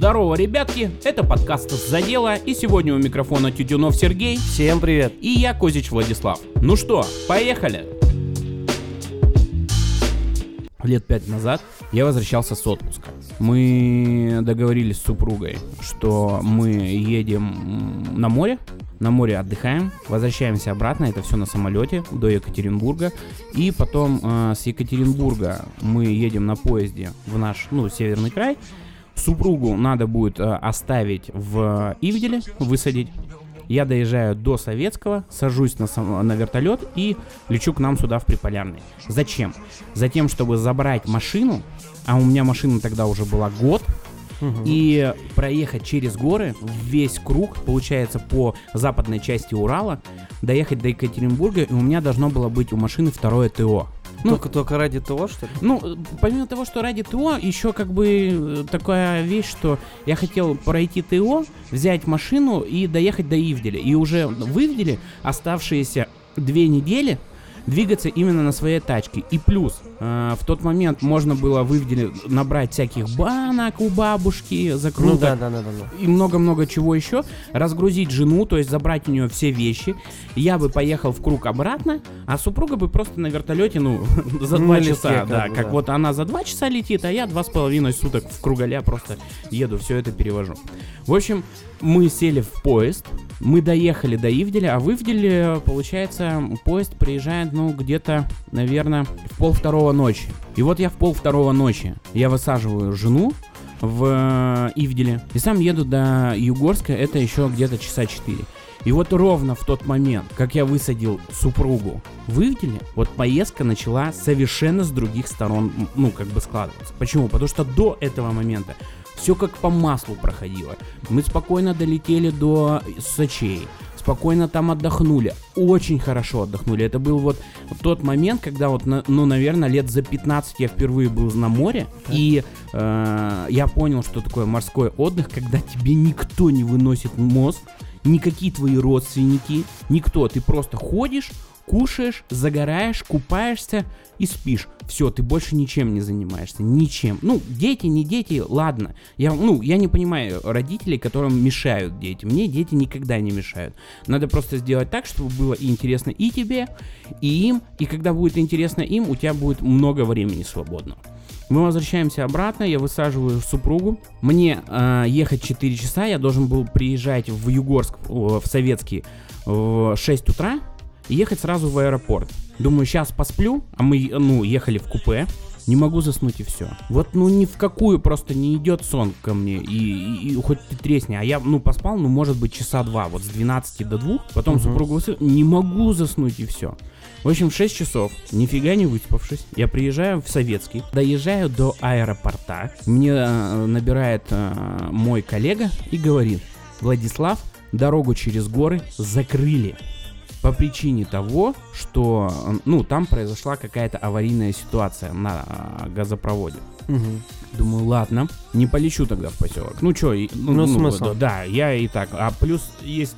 Здорово, ребятки, это подкаст «За дело», и сегодня у микрофона Тютюнов Сергей Всем привет. и я, Козич Владислав. Ну что, поехали! Лет пять назад я возвращался с отпуска. Мы договорились с супругой, что мы едем на море, на море отдыхаем, возвращаемся обратно, это все на самолете до Екатеринбурга, и потом э, с Екатеринбурга мы едем на поезде в наш, ну, северный край. Супругу надо будет э, оставить в Ивделе, высадить. Я доезжаю до Советского, сажусь на, сам- на вертолет и лечу к нам сюда в Приполярный. Зачем? Затем, чтобы забрать машину, а у меня машина тогда уже была год, и проехать через горы весь круг, получается, по западной части Урала, доехать до Екатеринбурга, и у меня должно было быть у машины второе ТО. Ну, только, только ради того, что ли? ну, помимо того, что ради ТО, еще как бы э, такая вещь, что я хотел пройти ТО, взять машину и доехать до Ивделя. И уже в Ивделе оставшиеся две недели двигаться именно на своей тачке. И плюс, в тот момент можно было в Ивделе набрать всяких банок у бабушки, закруток Ну да, да, да, да. да. и много-много чего еще, разгрузить жену, то есть забрать у нее все вещи. Я бы поехал в круг обратно, а супруга бы просто на вертолете, ну, за два часа, да, бы, как да. вот она за два часа летит, а я два с половиной суток в кругаля просто еду, все это перевожу. В общем, мы сели в поезд, мы доехали до Ивделя, а в Ивделе, получается, поезд приезжает, ну, где-то, наверное, в пол второго ночи. И вот я в пол второго ночи, я высаживаю жену, в э, Ивделе. И сам еду до Югорска, это еще где-то часа 4. И вот ровно в тот момент, как я высадил супругу в Ивделе, вот поездка начала совершенно с других сторон, ну, как бы складываться. Почему? Потому что до этого момента все как по маслу проходило. Мы спокойно долетели до Сочей, спокойно там отдохнули, очень хорошо отдохнули. Это был вот тот момент, когда вот, ну, наверное, лет за 15 я впервые был на море, и э, я понял, что такое морской отдых, когда тебе никто не выносит мозг, никакие твои родственники, никто. Ты просто ходишь, кушаешь, загораешь, купаешься и спишь. Все, ты больше ничем не занимаешься, ничем. Ну, дети, не дети, ладно. Я, ну, я не понимаю родителей, которым мешают дети. Мне дети никогда не мешают. Надо просто сделать так, чтобы было интересно и тебе, и им. И когда будет интересно им, у тебя будет много времени свободного. Мы возвращаемся обратно, я высаживаю супругу. Мне э, ехать 4 часа, я должен был приезжать в Югорск, в Советский, в 6 утра и ехать сразу в аэропорт. Думаю, сейчас посплю, а мы, ну, ехали в купе. Не могу заснуть и все. Вот, ну, ни в какую просто не идет сон ко мне. И, и- и хоть ты тресни. А я, ну, поспал, ну, может быть, часа два. Вот с 12 до 2. Потом Мгм. супругу высыл- Не могу заснуть и все. В общем, в 6 часов, нифига не выспавшись, я приезжаю в Советский, доезжаю до аэропорта. Мне э, набирает э, мой коллега и говорит, Владислав, дорогу через горы закрыли. По причине того, что, ну, там произошла какая-то аварийная ситуация на э, газопроводе. Мгм. Думаю, ладно, не полечу тогда в поселок. Ну что, Ну, смысл? Да, да, я и так. А плюс есть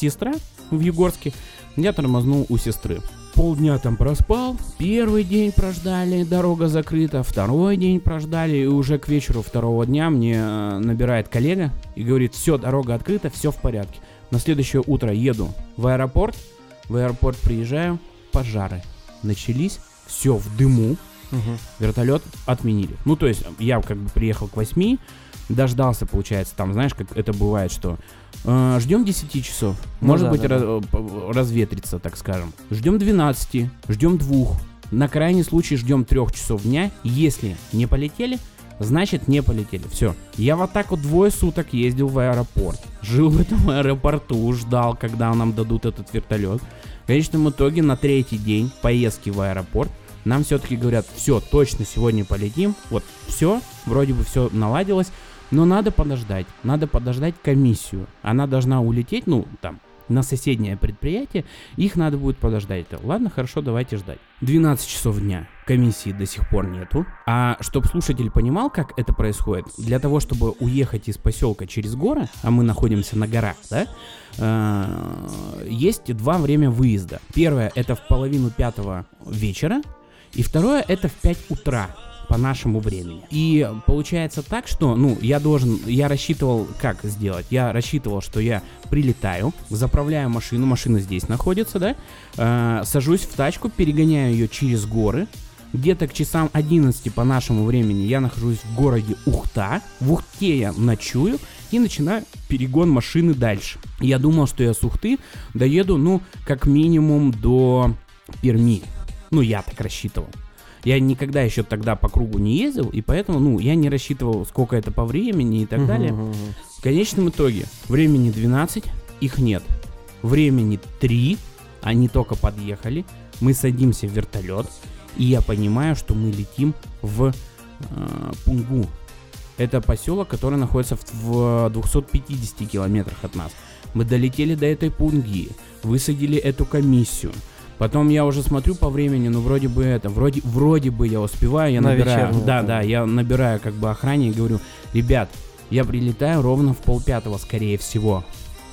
сестра в Егорске, я тормознул у сестры. Полдня там проспал, первый день прождали, дорога закрыта, второй день прождали, и уже к вечеру второго дня мне э, набирает коллега и говорит, все, дорога открыта, все в порядке. На следующее утро еду в аэропорт, в аэропорт приезжаю, пожары начались, все в дыму, Мгм. вертолет отменили. Ну, то есть, я как бы приехал к 8, дождался, получается, там, знаешь, как это бывает, что э, ждем 10 часов, Ну может да, быть, да, да. ра- п- разветрится, так скажем. Ждем 12, ждем 2, на крайний случай ждем 3 часов дня. Если не полетели, значит не полетели. Все. Я вот так вот двое суток ездил в аэропорт. Жил в этом аэропорту, ждал, когда нам дадут этот вертолет. В конечном итоге на третий день поездки в аэропорт нам все-таки говорят, все, точно сегодня полетим. Вот все, вроде бы все наладилось. Но надо подождать. Надо подождать комиссию. Она должна улететь, ну, там, на соседнее предприятие. Их надо будет подождать. Ладно, хорошо, давайте ждать. 12 часов дня. Комиссии до сих пор нету. А чтобы слушатель понимал, как это происходит, для того, чтобы уехать из поселка через горы, а мы находимся на горах, да, э, есть два время выезда. Первое это в половину пятого вечера, и второе это в 5 утра. по нашему времени. И получается так, что, ну, я должен, я рассчитывал, как сделать? Я рассчитывал, что я прилетаю, заправляю машину, машина здесь находится, да, э, сажусь в тачку, перегоняю ее через горы, где-то к часам 11 по нашему времени я нахожусь в городе Ухта. В Ухте я ночую и начинаю перегон машины дальше. Я думал, что я с Ухты доеду, ну, как минимум до Перми. Ну, я так рассчитывал. Я никогда еще тогда по кругу не ездил, и поэтому, ну, я не рассчитывал, сколько это по времени и так Мгм, далее. В конечном итоге времени 12, их нет. Времени 3, они только подъехали. Мы садимся в вертолет, и я понимаю, что мы летим в э, Пунгу. Это поселок, который находится в, в 250 километрах от нас. Мы долетели до этой Пунги, высадили эту комиссию. Потом я уже смотрю по времени, ну вроде бы это, вроде, вроде бы я успеваю, я На набираю, вечернюю, да, да. я набираю как бы охране и говорю, ребят, я прилетаю ровно в полпятого, скорее всего.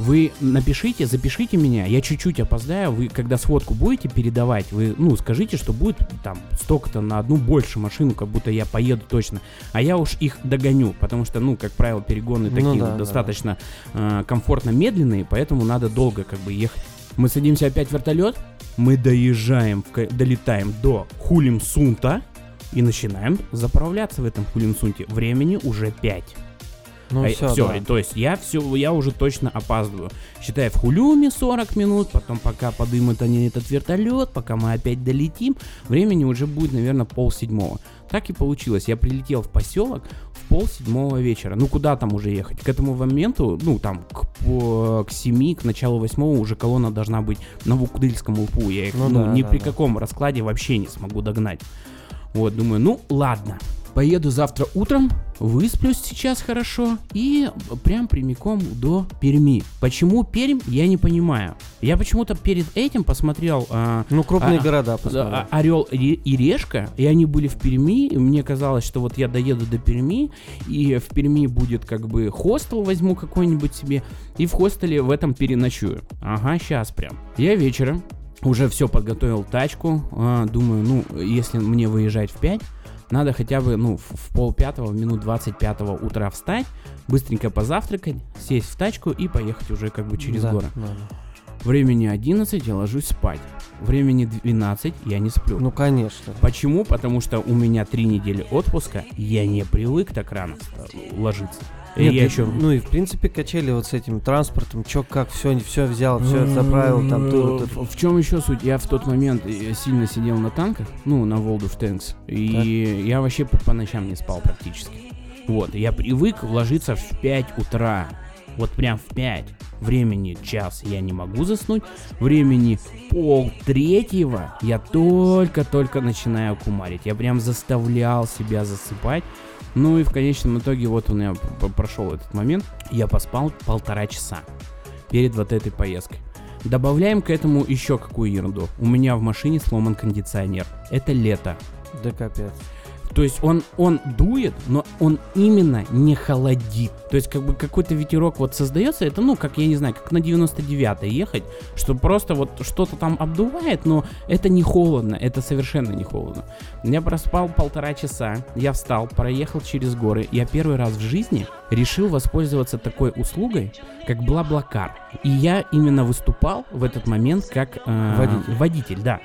Вы напишите, запишите меня, я чуть-чуть опоздаю, вы когда сводку будете передавать, вы, ну, скажите, что будет там столько-то на одну больше машину, как будто я поеду точно, а я уж их догоню, потому что, ну, как правило, перегоны Ну такие да, вот да. достаточно э, комфортно медленные, поэтому надо долго как бы ехать. Мы садимся опять в вертолет, мы доезжаем, долетаем до Хулимсунта и начинаем заправляться в этом Хулимсунте. Времени уже 5. Ну, все, все, да. то есть я все, я уже точно опаздываю. Считай, в Хулюме 40 минут, потом пока подымут они этот вертолет, пока мы опять долетим, времени уже будет, наверное, пол седьмого. Так и получилось. Я прилетел в поселок в пол седьмого вечера. Ну куда там уже ехать? К этому моменту, ну там к, по- к 7, к началу восьмого уже колонна должна быть на Вукдыльском УПУ. Я их Ну ну, да, ни да, при да. каком раскладе вообще не смогу догнать. Вот, думаю, ну ладно. Поеду завтра утром, высплюсь сейчас хорошо и прям прямиком до Перми. Почему Пермь, я не понимаю. Я почему-то перед этим посмотрел а, Ну, крупные А, города а, посмотрел. Орел и и Решка, и они были в Перми, и мне казалось, что вот я доеду до Перми, и в Перми будет как бы хостел возьму какой-нибудь себе, и в хостеле в этом переночую. Ага, сейчас прям. Я вечером уже все подготовил тачку, а, думаю, ну, если мне выезжать в 5, надо хотя бы, ну, в, пол пятого, в минут 25 утра встать, быстренько позавтракать, сесть в тачку и поехать уже как бы через Да, горы. да, да. Времени 11, я ложусь спать. Времени 12, я не сплю. Ну, конечно. Почему? Потому что у меня три недели отпуска, я не привык так рано ложиться. И Нет, я еще... Ну и в принципе качели вот с этим транспортом, чё как, все, все взял, все заправил, там ты вот это- В, в чем еще суть? Я в тот момент э, сильно сидел на танках, ну, на World of Tanks, и я вообще по, по ночам не спал практически. Вот, я привык ложиться в 5 утра. Вот прям в 5. Времени час я не могу заснуть. Времени пол третьего я только-только начинаю кумарить. Я прям заставлял себя засыпать. Ну и в конечном итоге вот у меня прошел этот момент. Я поспал полтора часа перед вот этой поездкой. Добавляем к этому еще какую ерунду. У меня в машине сломан кондиционер. Это лето. Да капец. То есть он, он дует, но он именно не холодит. То есть как бы какой-то ветерок вот создается, это ну как я не знаю, как на 99 ехать, что просто вот что-то там обдувает, но это не холодно, это совершенно не холодно. Я проспал полтора часа, я встал, проехал через горы. Я первый раз в жизни решил воспользоваться такой услугой, как Блаблакар. И я именно выступал в этот момент как э, Водитель. водитель, да.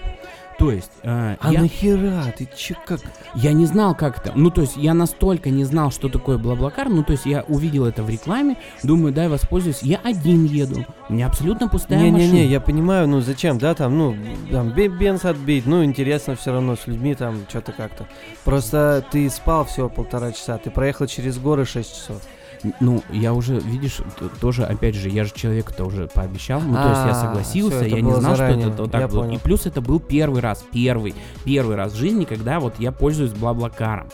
То есть э, А я... нахера? Ты че как? Я не знал, как это. Ну, то есть, я настолько не знал, что такое Блаблакар. Ну, то есть, я увидел это в рекламе. Думаю, дай воспользуюсь. Я один еду. У меня абсолютно пустая машина. Не-не-не, я понимаю, ну зачем, да, там, ну, там, бе- бенз отбить, ну, интересно все равно с людьми, там, что-то как-то. Просто ты спал всего полтора часа, ты проехал через горы 6 часов. Ну, я уже, видишь, тоже, опять же, я же человеку-то уже пообещал. Ну, то есть, я А, согласился, я не было знал, что это вот так понял. И плюс это был первый раз, первый, первый раз в жизни, когда вот я пользуюсь Блаблакаром.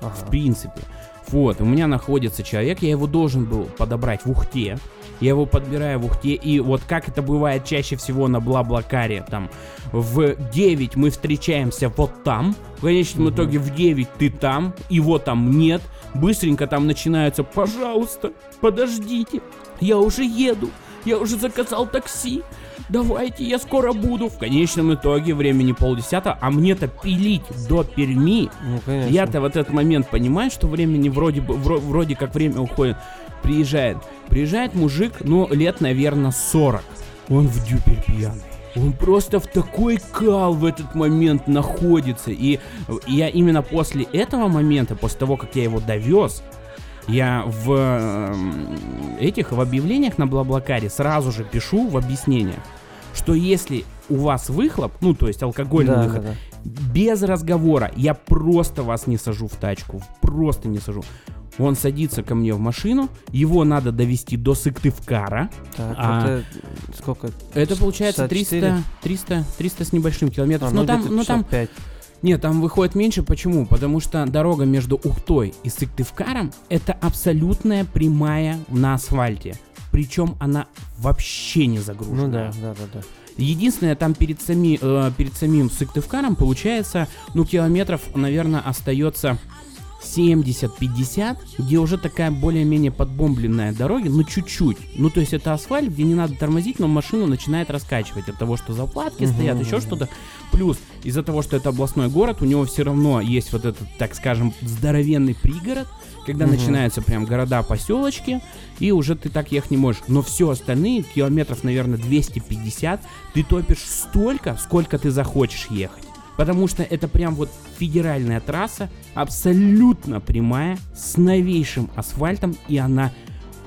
В принципе. Вот, у меня находится человек, я его должен был подобрать в Ухте. Я его подбираю в Ухте, и вот как это бывает чаще всего на Блаблакаре, там, в 9 мы встречаемся вот там, в конечном Мгм. итоге в 9 ты там, его там нет, быстренько там начинается, пожалуйста, подождите, я уже еду, я уже заказал такси, давайте, я скоро буду. В конечном итоге времени полдесятого, а мне-то пилить до Перми. Ну. Я-то в этот момент понимаю, что времени вроде бы, вроде как время уходит. Приезжает. Приезжает мужик, ну, лет, наверное, 40. Он в дюпель пьяный. Он просто в такой кал в этот момент находится. И я именно после этого момента, после того, как я его довез, я в эм, этих, в объявлениях на Блаблакаре сразу же пишу в объяснениях, что если у вас выхлоп, ну, то есть алкогольный Да, выход, да, без разговора, я просто вас не сажу в тачку, просто не сажу. Он садится ко мне в машину, его надо довести до Сыктывкара. Так, А, это сколько? Это получается 64? 300, 300, 300 с небольшим километров. А, ну, там, но там, 55. нет, там выходит меньше. Почему? Потому что дорога между Ухтой и Сыктывкаром это абсолютная прямая на асфальте. Причем она вообще не загружена. Ну да, да, да, да. Единственное, там перед, сами, э, перед самим Сыктывкаром получается, ну, километров, наверное, остается 70-50, где уже такая более-менее подбомбленная дорога, но чуть-чуть. Ну, то есть это асфальт, где не надо тормозить, но машину начинает раскачивать от того, что заплатки Мгм, стоят, еще мгм. что-то. Плюс, из-за того, что это областной город, у него все равно есть вот этот, так скажем, здоровенный пригород, когда Мгм. начинаются прям города, поселочки, и уже ты так ехать не можешь. Но все остальные, километров, наверное, 250, ты топишь столько, сколько ты захочешь ехать. Потому что это прям вот федеральная трасса, абсолютно прямая, с новейшим асфальтом, и она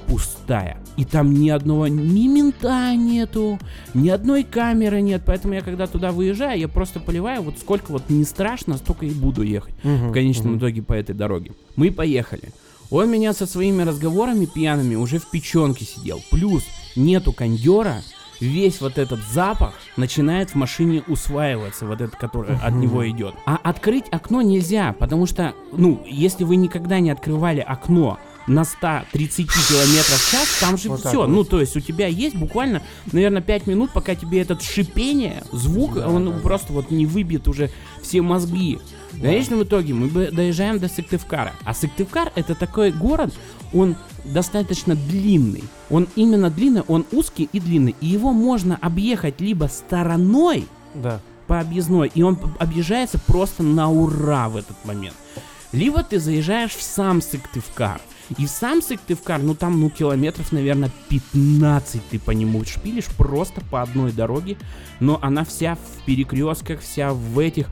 пустая. И там ни одного, ни мента нету, ни одной камеры нет. Поэтому я когда туда выезжаю, я просто поливаю, вот сколько вот не страшно, столько и буду ехать в конечном итоге по этой дороге. Мы поехали. Он меня со своими разговорами пьяными уже в печенке сидел. Плюс нету кондера, весь вот этот запах начинает в машине усваиваться, вот этот, который от него идет. А открыть окно нельзя, потому что, ну, если вы никогда не открывали окно на 130 километров в час, там же Вот все. вот. Ну, то есть у тебя есть буквально, наверное, 5 минут, пока тебе этот шипение, звук, Да, он да, да. просто вот не выбьет уже все мозги. В конечном итоге мы доезжаем до Сыктывкара. А Сыктывкар это такой город, он достаточно длинный. Он именно длинный, он узкий и длинный. И его можно объехать либо стороной Да. по объездной, и он объезжается просто на ура в этот момент. Либо ты заезжаешь в сам Сыктывкар. И сам Сыктывкар, ну там, ну, километров, наверное, 15 ты по нему шпилишь просто по одной дороге. Но она вся в перекрестках, вся в этих.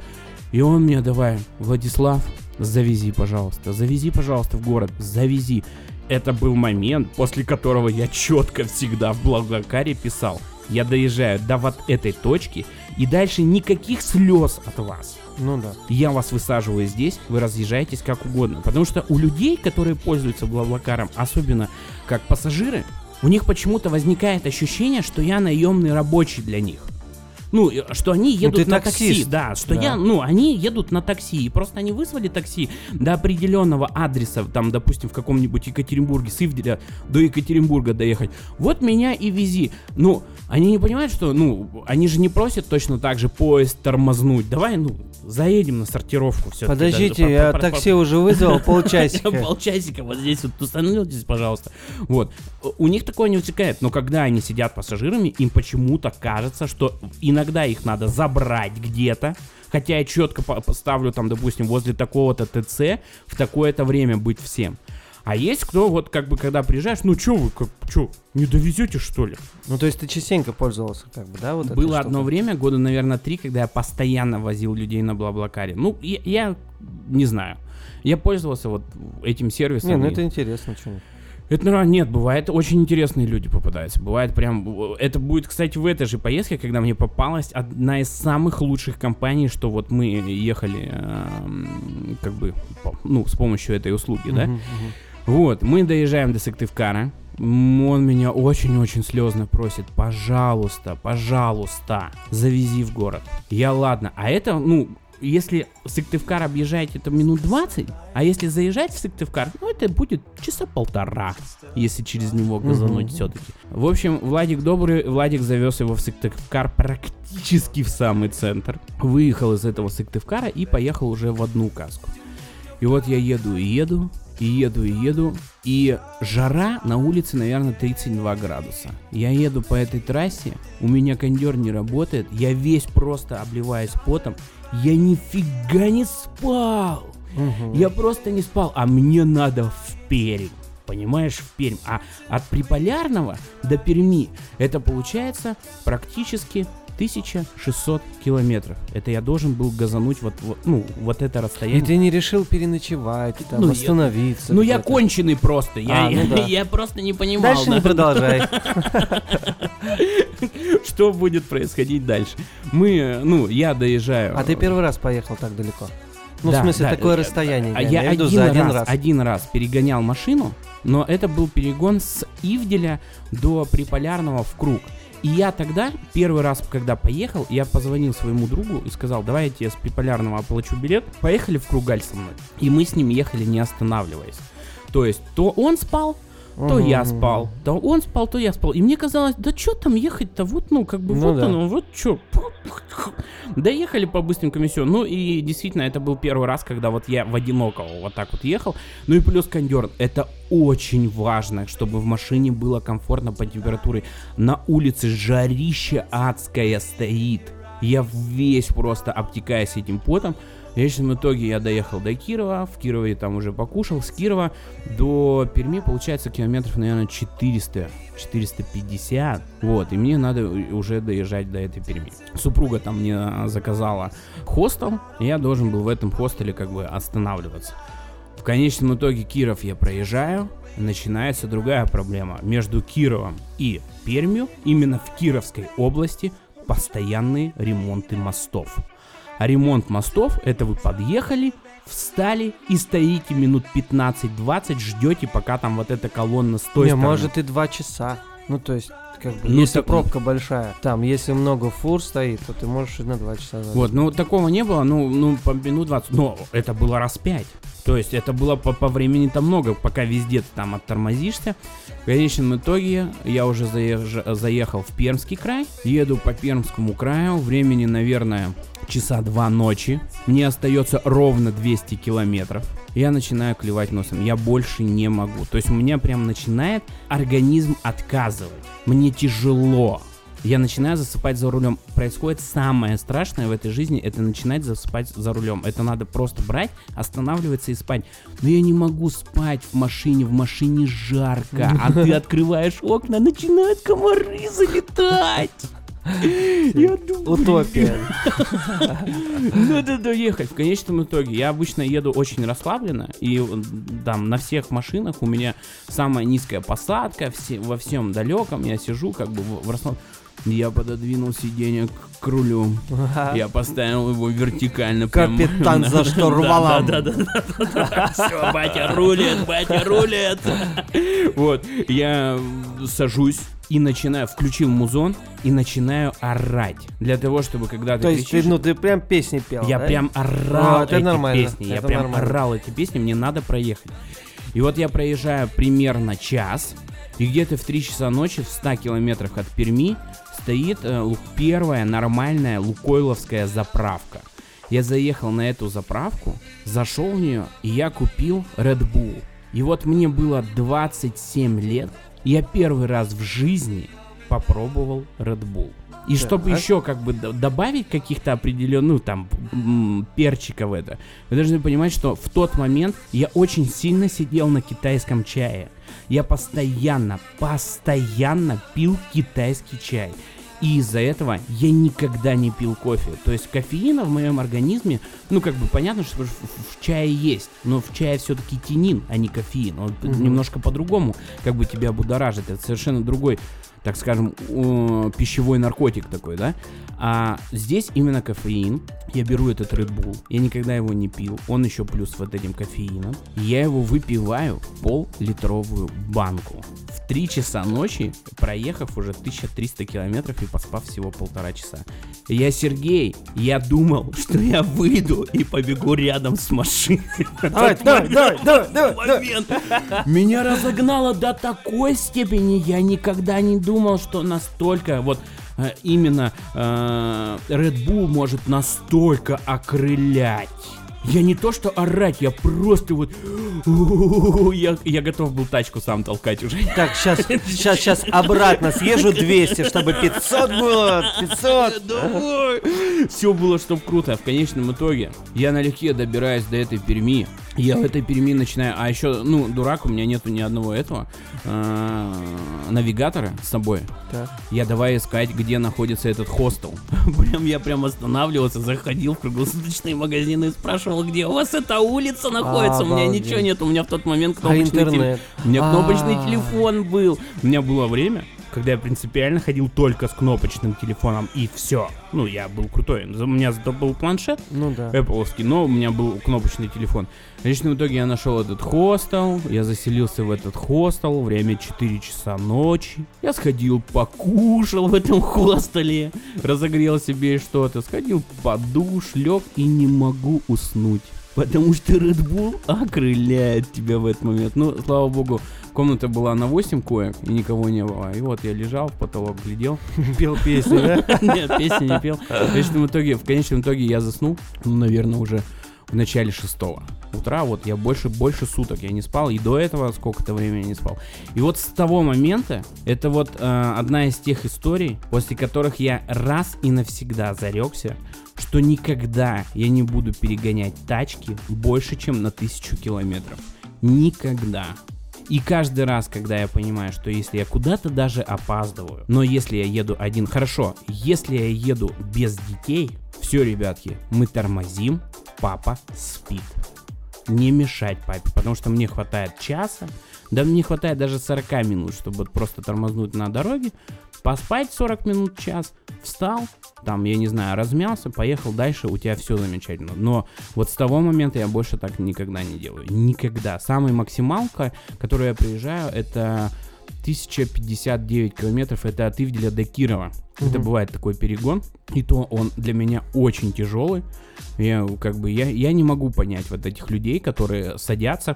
И он мне давай, Владислав, завези, пожалуйста, завези, пожалуйста, в город, завези. Это был момент, после которого я четко всегда в Блаблакаре писал. Я доезжаю до вот этой точки, и дальше никаких слез от вас. Ну да. Я вас высаживаю здесь, вы разъезжаетесь как угодно. Потому что у людей, которые пользуются Блаблакаром, особенно как пассажиры, у них почему-то возникает ощущение, что я наемный рабочий для них. Ну, и, что они едут ты на такси, таксист. да, что Да. я, ну, они едут на такси, и просто они вызвали такси до определенного адреса, там, допустим, в каком-нибудь Екатеринбурге, с Ивделя до Екатеринбурга доехать. Вот меня и вези. Ну, они не понимают, что, ну, они же не просят точно так же поезд тормознуть. Давай, ну, заедем на сортировку все. Подождите, я такси уже вызвал полчасика. Полчасика вот здесь вот установитесь, пожалуйста. Вот. У них такое не утекает, но когда они сидят пассажирами, им почему-то кажется, что иногда их надо забрать где-то, хотя я четко по- поставлю там, допустим, возле такого-то ТЦ в такое-то время быть всем. А есть кто вот как бы когда приезжаешь, ну чё вы, как, чё, не довезете что ли? Ну, то есть ты частенько пользовался, как бы, да, вот Было одно время, года, наверное, три, когда я постоянно возил людей на Блаблакаре. Ну, я, я не знаю. Я пользовался вот этим сервисом. Не, ну и- это интересно, что Это, наверное, нет, бывает, очень интересные люди попадаются. Бывает прям... Это будет, кстати, в этой же поездке, когда мне попалась одна из самых лучших компаний, что вот мы ехали, эм, как бы, ну, с помощью этой услуги, да? Вот, мы доезжаем до Сыктывкара. Он меня очень-очень слезно просит, пожалуйста, пожалуйста, завези в город. Я ладно, а это, ну, если Сыктывкар объезжаете, это минут 20, а если заезжать в Сыктывкар, ну, это будет часа полтора, если через него газануть Мгм. все-таки. В общем, Владик добрый, Владик завез его в Сыктывкар практически в самый центр. Выехал из этого Сыктывкара и поехал уже в одну каску. И вот я еду и еду, И еду, и еду. И жара на улице, наверное, 32 градуса. Я еду по этой трассе, у меня кондер не работает, я весь просто обливаюсь потом. Я нифига не спал. Мгм. Я просто не спал, а мне надо в Пермь. Понимаешь, в Пермь. А от Приполярного до Перми это получается практически 1600 километров. Это я должен был газануть вот, вот, ну, вот это И расстояние. ты не решил переночевать, там, Ну, я- остановиться. Ну, я конченый просто. Я, А, ну да. я просто не понимал, Дальше да, не продолжай. что будет происходить дальше. Мы, ну, я доезжаю. А ты первый раз поехал так далеко? Ну, Да, в смысле, да, такое я- расстояние. А я я виду один, за один раз, раз. один раз перегонял машину, но это был перегон с Ивделя до Приполярного в круг. И я тогда, первый раз, когда поехал, я позвонил своему другу и сказал, давай я тебе с Приполярного оплачу билет, поехали в Кругаль со мной. И мы с ним ехали не останавливаясь. То есть, то он спал, то я Мгм. спал, то он спал, то я спал. И мне казалось, да что там ехать-то, вот, ну, как бы, Ну вот да. оно, вот что. Доехали по быстренькому и все. Ну, и действительно, это был первый раз, когда вот я в одинокого вот так вот ехал. Ну и плюс кондер. Это очень важно, чтобы в машине было комфортно по температуре. На улице жарище адское стоит. Я весь просто обтекаюсь этим потом. В конечном итоге я доехал до Кирова, в Кирове там уже покушал, с Кирова до Перми получается километров, наверное, 400, 450, вот, и мне надо уже доезжать до этой Перми. Супруга там мне заказала хостел, и я должен был в этом хостеле как бы останавливаться. В конечном итоге Киров я проезжаю, начинается другая проблема. Между Кировом и Пермью, именно в Кировской области, постоянные ремонты мостов. А ремонт мостов, это вы подъехали, встали и стоите минут 15-20, ждете, пока там вот эта колонна с той Не, стороны. может и два часа. Ну, то есть, как бы, Ну, если так- пробка большая, там, если много фур стоит, то ты можешь и на два часа. задать. Вот, ну такого не было, ну, ну по минут 20, но это было раз 5. То есть это было по, по времени-то много, пока везде ты там оттормозишься. В конечном итоге я уже заезж- заехал в Пермский край, еду по Пермскому краю, времени, наверное, часа два ночи. Мне остается ровно 200 километров. Я начинаю клевать носом, я больше не могу. То есть у меня прям начинает организм отказывать. Мне тяжело. Я начинаю засыпать за рулем. Происходит самое страшное в этой жизни, это начинать засыпать за рулем. Это надо просто брать, останавливаться и спать. Но я не могу спать в машине, в машине жарко, а ты открываешь окна, начинают комары залетать. Я думаю, Утопия. надо доехать. В конечном итоге я обычно еду очень расслабленно, и там на всех машинах у меня самая низкая посадка, все, во всем далеком я сижу как бы в, в расслаб- Я пододвинул сиденье к, к рулю. Я поставил его вертикально. прям. Капитан за штурвалом. Да, да, да, да. Все, батя рулит, батя рулит. Вот, я сажусь и начинаю, включил музон и начинаю орать. Для того, чтобы когда ты То есть, ты, кричишь, ну, ты прям песни пел, я да? прям орал А, это эти нормально, песни. Я это прям нормально. орал эти песни, мне надо проехать. И вот я проезжаю примерно час, и где-то в 3 часа ночи в 100 километрах от Перми стоит э, первая нормальная лукойловская заправка. Я заехал на эту заправку, зашел в нее, и я купил Red Bull. И вот мне было 27 лет, я первый раз в жизни попробовал Red Bull. И чтобы Так. еще как бы добавить каких-то определенных, ну там, м, перчика в это, вы должны понимать, что в тот момент я очень сильно сидел на китайском чае. Я постоянно, постоянно пил китайский чай. И из-за этого я никогда не пил кофе. То есть кофеина в моем организме, ну как бы понятно, что в, в- чае есть, но в чае все-таки тинин, а не кофеин. Он Мгм. немножко по-другому как бы тебя будоражит. Это совершенно другой, так скажем, пищевой наркотик такой, да? А здесь именно кофеин. Я беру этот Red Bull. Я никогда его не пил. Он еще плюс вот этим кофеином. Я его выпиваю пол-литровую банку. В 3 часа ночи, проехав уже 1300 километров и поспав всего полтора часа. Я Сергей, я думал, что я выйду и побегу рядом с машиной. Давай, давай, давай, давай. Меня разогнало до такой степени, я никогда не думал, что настолько вот э, именно э, Red Bull может настолько окрылять. Я не то что орать, я просто вот Я, я готов был тачку сам толкать уже. Так, сейчас, сейчас, сейчас обратно съезжу 200, чтобы 500 было, 500. Давай! Все было, чтоб круто. В конечном итоге я налегке добираюсь до этой Перми. Я в этой Перми начинаю... А еще, ну, дурак, у меня нету ни одного этого а, навигатора с собой. Так. Я давай искать, где находится этот хостел. Прям я прям останавливался, заходил в круглосуточные магазины и спрашивал, где у вас эта улица находится. У меня ничего нет, у меня в тот момент А кнопочный телефон. интернет? У меня кнопочный А. телефон был. У меня было время, когда я принципиально ходил только с кнопочным телефоном и все. Ну, я был крутой. У меня зато был планшет Ну да. Apple, но у меня был кнопочный телефон. В конечном итоге я нашел этот хостел, я заселился в этот хостел, время 4 часа ночи. Я сходил, покушал в этом хостеле, разогрел себе что-то, сходил под душ, лег и не могу уснуть. Потому что Red Bull окрыляет тебя в этот момент. Ну, слава богу, комната была на 8 коек, и никого не было. И вот я лежал, в потолок глядел. Пел песни, да? Нет, песни не пел. В конечном итоге, в конечном итоге я заснул, ну, наверное, уже в начале шестого утра. Вот я больше, больше суток я не спал, и до этого сколько-то времени не спал. И вот с того момента, это вот э, одна из тех историй, после которых я раз и навсегда зарекся, что никогда я не буду перегонять тачки больше, чем на тысячу километров. Никогда. И каждый раз, когда я понимаю, что если я куда-то даже опаздываю, но если я еду один, хорошо, если я еду без детей, все, ребятки, мы тормозим, папа спит. Не мешать папе, потому что мне хватает часа, да мне хватает даже 40 минут, чтобы просто тормознуть на дороге, поспать 40 минут, час, встал, там, я не знаю, размялся, поехал дальше, у тебя все замечательно. Но вот с того момента я больше так никогда не делаю. Никогда. Самая максималка, которую я приезжаю, это 1059 километров, это от Ивделя до Кирова. Это Мгм. бывает такой перегон, и то он для меня очень тяжелый. Я как бы, я, я не могу понять вот этих людей, которые садятся,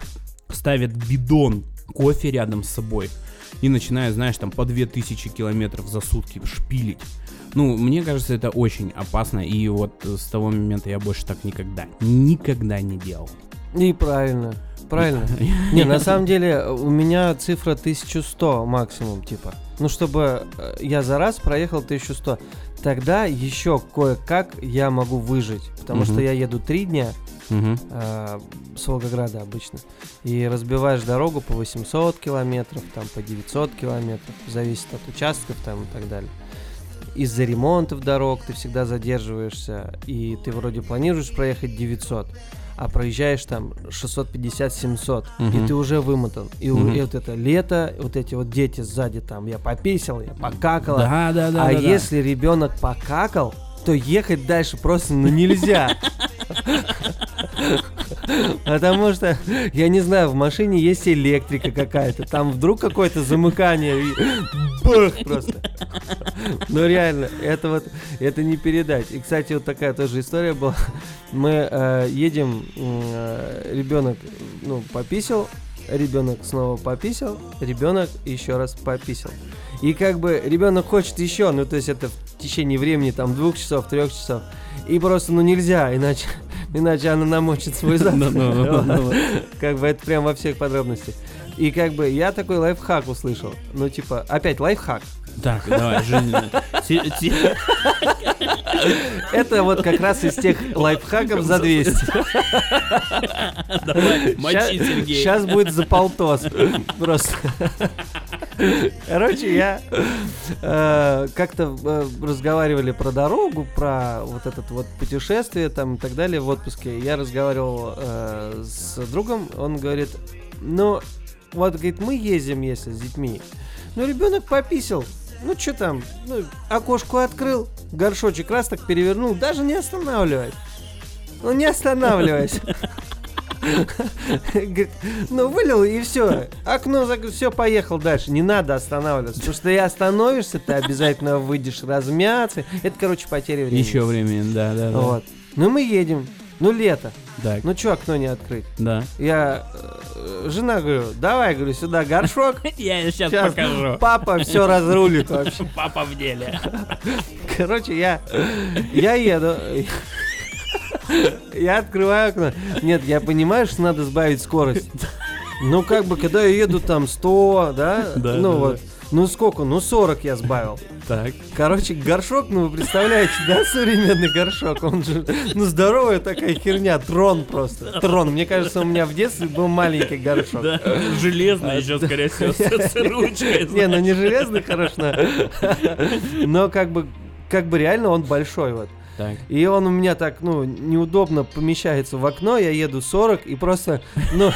ставят бидон кофе рядом с собой и начинают, знаешь, там по 2000 километров за сутки шпилить. Ну, мне кажется, это очень опасно, и вот с того момента я больше так никогда, никогда не делал. И правильно. Правильно. Не, на самом деле у меня цифра 1100 максимум, типа. Ну, чтобы э, я за раз проехал 1100. Тогда еще кое-как я могу выжить. Потому что я еду три дня э, с Волгограда обычно. И разбиваешь дорогу по 800 километров, там по 900 километров. Зависит от участков там и так далее. Из-за ремонтов дорог ты всегда задерживаешься. И ты вроде планируешь проехать 900 а проезжаешь там 650-700, Мгм. и ты уже вымотан. И, у- Мгм. и вот это лето, вот эти вот дети сзади там, я пописал, я покакала. Да, да, да. а да, да. если ребенок покакал, то ехать дальше просто ну, нельзя. Потому что, я не знаю, в машине есть электрика какая-то, там вдруг какое-то замыкание, и бах просто. Ну реально, это вот, это не передать. И, кстати, вот такая тоже история была. Мы э, едем, э, ребенок, ну, пописал, ребенок снова пописал, ребенок еще раз пописал. И как бы ребенок хочет еще, ну то есть это в течение времени там двух часов, трех часов. И просто, ну нельзя, иначе, иначе она намочит свой зад. Ну, ну, ну. Как бы это прям во всех подробностях. И как бы я такой лайфхак услышал. Ну типа, опять лайфхак. Так, давай, те- Это вот как раз из тех лайфхаков за 200. Давай, мочи, Сергей. Сейчас будет за полтос. Просто. Короче, я э, как-то э, разговаривали про дорогу, про вот это вот путешествие там и так далее в отпуске. Я разговаривал э, с другом, он говорит, ну, вот, говорит, мы ездим, если с детьми. Ну, ребенок пописал. Ну, что там, ну, окошко открыл, горшочек раз так перевернул, даже не останавливаясь. Ну, не останавливаясь. Говорит, Ну, вылил и все. Окно все, поехал дальше. Не надо останавливаться. Потому что и остановишься, ты обязательно выйдешь размяться. Это, короче, потеря времени. Еще времени, да, да, да. Вот. Ну, мы едем. Ну, лето. Так, Ну, что окно не открыть? да. Я э, жена говорю, давай, говорю, сюда горшок. Я сейчас Сейчас покажу. папа все разрулит вообще. Папа в деле. Короче, я, я еду. Я открываю окно. Нет, я понимаю, что надо сбавить скорость. Ну, как бы, когда я еду там 100, да? Да, ну да, вот. Ну сколько? Ну 40 я сбавил. Так. Короче, горшок, ну вы представляете, да, современный горшок, он же, ну здоровая такая херня, трон просто, трон. Мне кажется, у меня в детстве был маленький горшок. Да, железный еще, скорее всего, с ручкой. Не, ну не железный, конечно, но как бы, как бы реально он большой вот. Так. И он у меня так, ну, неудобно помещается в окно, я еду 40, и просто, ну,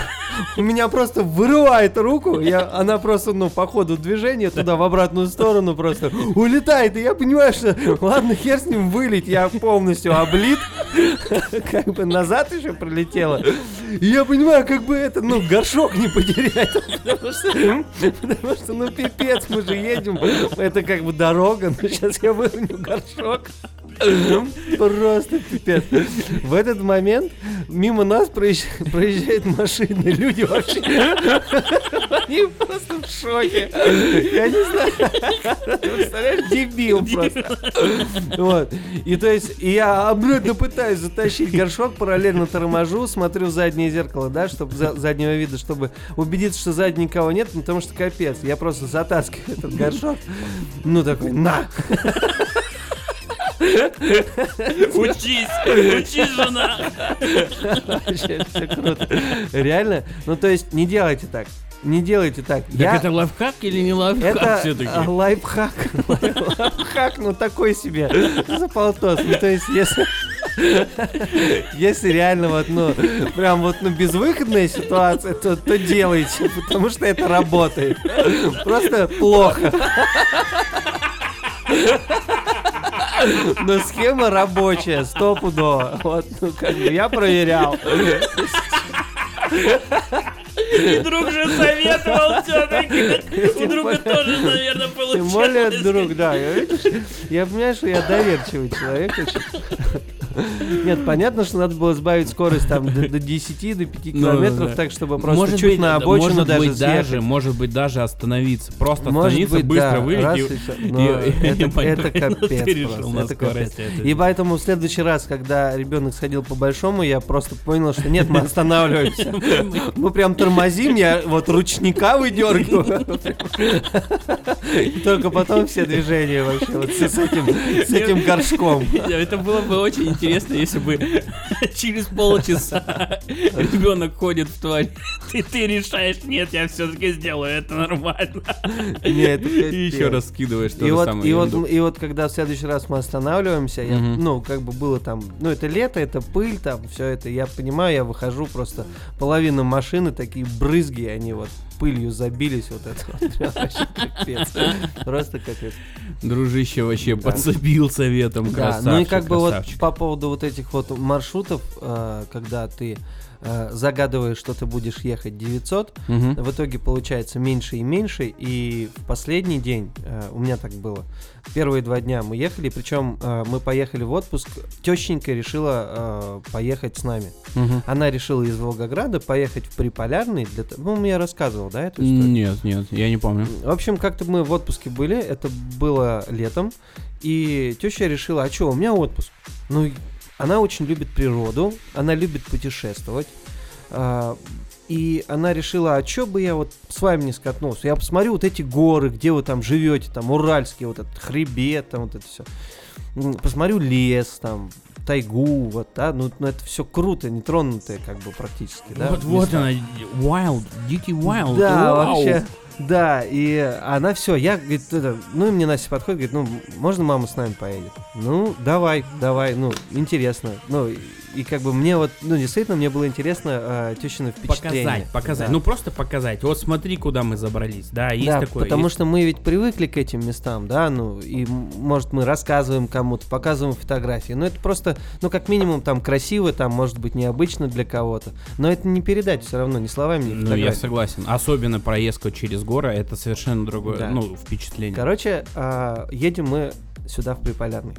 у меня просто вырывает руку, я, она просто, ну, по ходу движения туда в обратную сторону просто улетает, и я понимаю, что, ладно, хер с ним вылить, я полностью облит, как бы назад еще пролетела. И я понимаю, как бы это, ну, горшок не потерять, потому что, потому что, ну, пипец, мы же едем, это как бы дорога, но сейчас я выроню горшок. Просто пипец. В этот момент мимо нас проезж- проезжают машины. Люди вообще... Они просто в шоке. Я не знаю. Ты Представляешь, дебил просто. Вот. И то есть, я обрядно пытаюсь затащить горшок, параллельно торможу, смотрю в заднее зеркало, да, чтобы заднего вида, чтобы убедиться, что сзади никого нет, потому что капец. Я просто затаскиваю этот горшок. Ну, такой, на! Учись, учись, жена. Вообще, все круто. Реально? Ну, то есть, не делайте так. Не делайте так. Так Я- это лайфхак или не лайфхак Это все-таки? а, лайфхак. Лайфхак, ну такой себе. За полтос. Ну, то есть, если... Если реально вот, ну, прям вот, ну, безвыходная ситуация, то, то делайте, потому что это работает. Просто плохо. Но схема рабочая, стопудово. Вот, ну, как бы я проверял. И друг же советовал все-таки. У друга тоже, наверное, Тем более друг, да. Я понимаю, что я доверчивый человек очень. Нет, понятно, что надо было сбавить скорость там до, до 10, до 5 Ну, километров, так, чтобы просто может чуть быть, на обочину может даже быть, даже, может быть, даже остановиться. Просто Может остановиться, быть, быстро да, и- и и- и- это, это ну, капец решил просто, это капец. И поэтому в следующий раз, когда ребенок сходил по большому, я просто понял, что нет, мы останавливаемся. Мы прям тормозим, я вот ручника выдергиваю. Только потом все движения вообще вот с с этим, с этим горшком. Это было бы очень интересно, если бы через полчаса ребенок ходит в туалет, и ты решаешь, нет, я все-таки сделаю это нормально. Не, это И еще раз скидываешь И вот, и, вот, и вот когда в следующий раз мы останавливаемся, я, ну, как бы было там, ну, это лето, это пыль, там, все это, я понимаю, я выхожу, просто половина машины, такие брызги, они вот пылью забились, вот это вот, прям вообще капец. Просто капец. Дружище вообще подцепил советом, Да, красавчик, ну и как бы вот по поводу вот этих вот маршрутов, э, когда ты э, загадываешь, что ты будешь ехать 900, Мгм. в итоге получается меньше и меньше, и в последний день, э, у меня так было, первые два дня мы ехали, причем э, мы поехали в отпуск, тещенька решила э, поехать с нами. Мгм. Она решила из Волгограда поехать в Приполярный, для ну, я рассказывал, да, эту историю? Нет, нет, я не помню. В общем, как-то мы в отпуске были, это было летом, и теща решила, а что, у меня отпуск. Ну, она очень любит природу, она любит путешествовать. а, и она решила, а чё бы я вот с вами не скатнулся? Я посмотрю вот эти горы, где вы там живете, там Уральские, вот этот хребет, там вот это все. Посмотрю лес, там, тайгу, вот, да, ну, ну это все круто, нетронутое, как бы практически, да. вот, вот она, wild, дикий wild. Да, вау. вообще. Да, и она все, я, говорит, это, ну и мне Настя подходит, говорит, ну, можно мама с нами поедет? Ну, давай, давай, ну, интересно. Ну, и, как бы мне вот, ну, действительно, мне было интересно э, тещино впечатление. Показать, показать. Да. Ну просто показать. Вот смотри, куда мы забрались. Да, есть да, такое. потому есть- что мы ведь привыкли к этим местам, да, ну, и, может, мы рассказываем кому-то, показываем фотографии, но это просто, ну, как минимум, там, красиво, там, может быть, необычно для кого-то, но это не передать все равно, ни словами, ни Ну, я согласен. Особенно проездка через горы, это совершенно другое, Да. ну, впечатление. Короче, а, едем мы сюда, в Приполярный.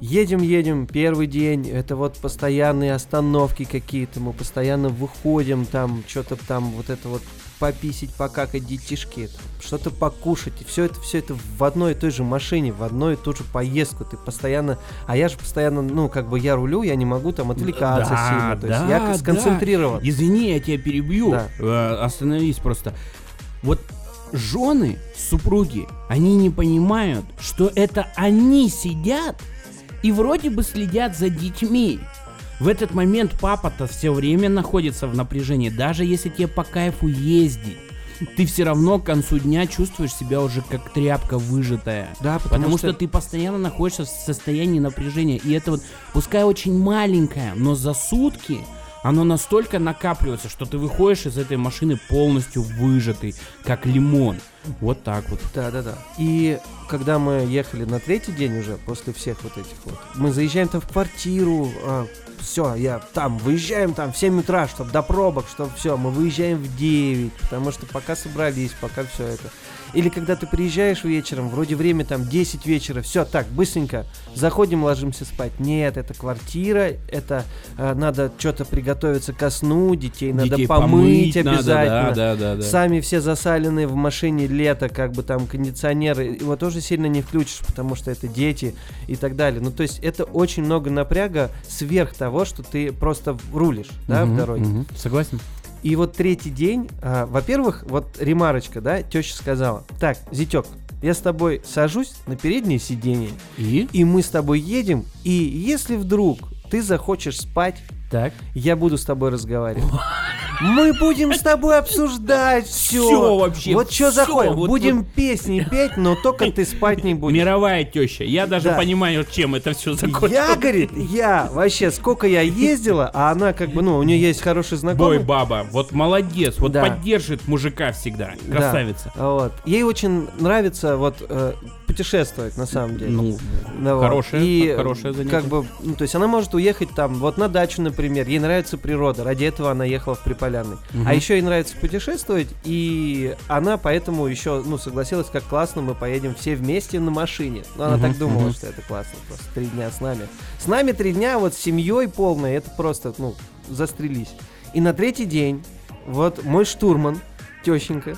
Едем, едем, первый день, это вот постоянные остановки какие-то, мы постоянно выходим, там, что-то там, вот это вот пописить, покакать детишки, что-то покушать. И все это, все это в одной и той же машине, в одной и ту же поездку. Ты постоянно... А я же постоянно, ну, как бы я рулю, я не могу там отвлекаться Да, сильно. То есть да, я да. сконцентрирован. Извини, я тебя перебью. Да. Э, Остановись просто. Вот жены, супруги, они не понимают, что это они сидят и вроде бы следят за детьми. В этот момент папа-то все время находится в напряжении, даже если тебе по кайфу ездить. Ты все равно к концу дня чувствуешь себя уже как тряпка выжатая. Да, потому, Потому что... ты постоянно находишься в состоянии напряжения. И это вот, пускай очень маленькое, но за сутки оно настолько накапливается, что ты выходишь из этой машины полностью выжатый, как лимон. Вот так вот. Да, да, да. И когда мы ехали на третий день уже, после всех вот этих вот, мы заезжаем там в квартиру, все, я там, выезжаем там в 7 утра, чтобы до пробок, чтобы все, мы выезжаем в 9, потому что пока собрались, пока все это. Или когда ты приезжаешь вечером, вроде время там 10 вечера, все, так, быстренько, заходим, ложимся спать. Нет, это квартира, это э, надо что-то приготовиться ко сну, детей надо Детей помыть, надо, обязательно. да, да, да, да. Сами все засаленные в машине лето, как бы там кондиционеры, его тоже сильно не включишь, потому что это дети и так далее. Ну, то есть это очень много напряга сверх того, что ты просто рулишь, да, в Мгм, дороге. мгм. Согласен? И вот третий день, а, во-первых, вот ремарочка, да, теща сказала, так, зятек, я с тобой сажусь на переднее сиденье, И? и мы с тобой едем, и если вдруг ты захочешь спать, Так. я буду с тобой разговаривать. Мы будем с тобой обсуждать все. Всё вообще, Вот что всё, заходим. вот- будем песни петь, но только ты спать не будешь. Мировая теща. Я даже Да. понимаю, чем это все закончилось. Я, говорит, я вообще, сколько я ездила, а она как бы, ну, у нее есть хороший Бой, знакомый. баба, вот молодец, вот Да. поддержит мужика всегда. Да. Красавица. Вот. Ей очень нравится вот э, путешествовать, на самом деле. Ну, Да вот. хорошее, И, хорошее занятие. Как бы, ну, то есть она может уехать там, вот на дачу, например. Ей нравится природа. Ради этого она ехала в Приполярный. Мгм. А еще ей нравится путешествовать, и она поэтому еще, ну, согласилась, как классно мы поедем все вместе на машине. Ну, она Мгм, так думала, мгм. что это классно, просто три дня с нами. С нами три дня, вот с семьей полной, это просто, ну, застрелись. И на третий день, вот мой штурман, тещенька,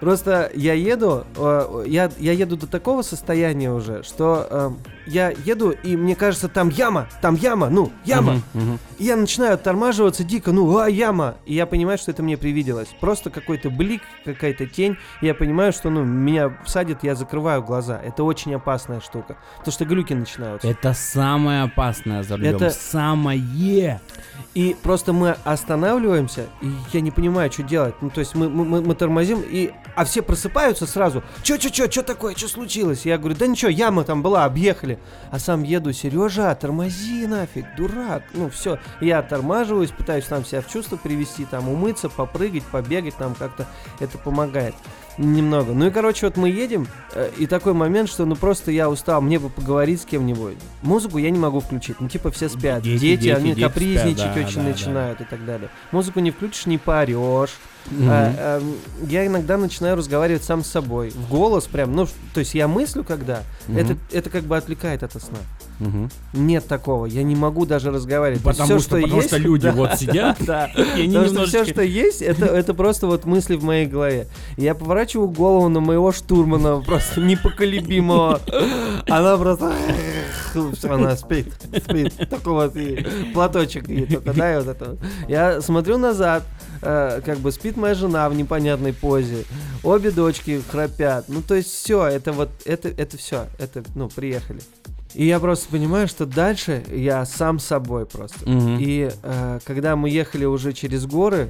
Просто я еду, э, я, я еду до такого состояния уже, что э, я еду, и мне кажется, там яма, там яма, ну, яма. Мгм, мгм. И я начинаю оттормаживаться дико, ну, а, яма. И я понимаю, что это мне привиделось. Просто какой-то блик, какая-то тень. И я понимаю, что, ну, меня садит, я закрываю глаза. Это очень опасная штука. Потому что глюки начинаются. Это самое опасное за рулем. Это- Самое. И просто мы останавливаемся, и я не понимаю, что делать. Ну, то есть мы, мы, мы- тормозим, и, а все просыпаются сразу. Чё, чё, чё, чё такое, что случилось? Я говорю, да ничего, яма там была, объехали. А сам еду, Сережа, тормози нафиг, дурак. Ну, все, я оттормаживаюсь, пытаюсь там себя в чувство привести, там умыться, попрыгать, побегать, там как-то это помогает. Немного. Ну и, короче, вот мы едем, э, и такой момент, что ну просто я устал, мне бы поговорить с кем-нибудь. Музыку я не могу включить, ну типа все спят. Дети, Дети, дети, они дети капризничать спят, да, очень да, начинают и так далее. Музыку не включишь, не поорешь. Мгм. А, эм, я иногда начинаю разговаривать сам с собой. В голос прям, ну, то есть я мыслю когда, Мгм. это, это как бы отвлекает от сна. Мгм. Нет такого, я не могу даже разговаривать. Потому всё, что, потому есть, что люди да, вот сидят, да, и они Потому что немножечко... все, что есть, это, это просто вот мысли в моей голове. Я поворачиваю голову на моего штурмана, просто непоколебимого. Она просто... Всё, Она спит, спит. Такой вот и платочек ей только, да, и вот это. Я смотрю назад, э, как бы спит моя жена в непонятной позе. Обе дочки храпят. Ну, то есть все, это вот, это, это все, это, ну, приехали. И я просто понимаю, что дальше я сам собой просто. Мгм. И э, когда мы ехали уже через горы,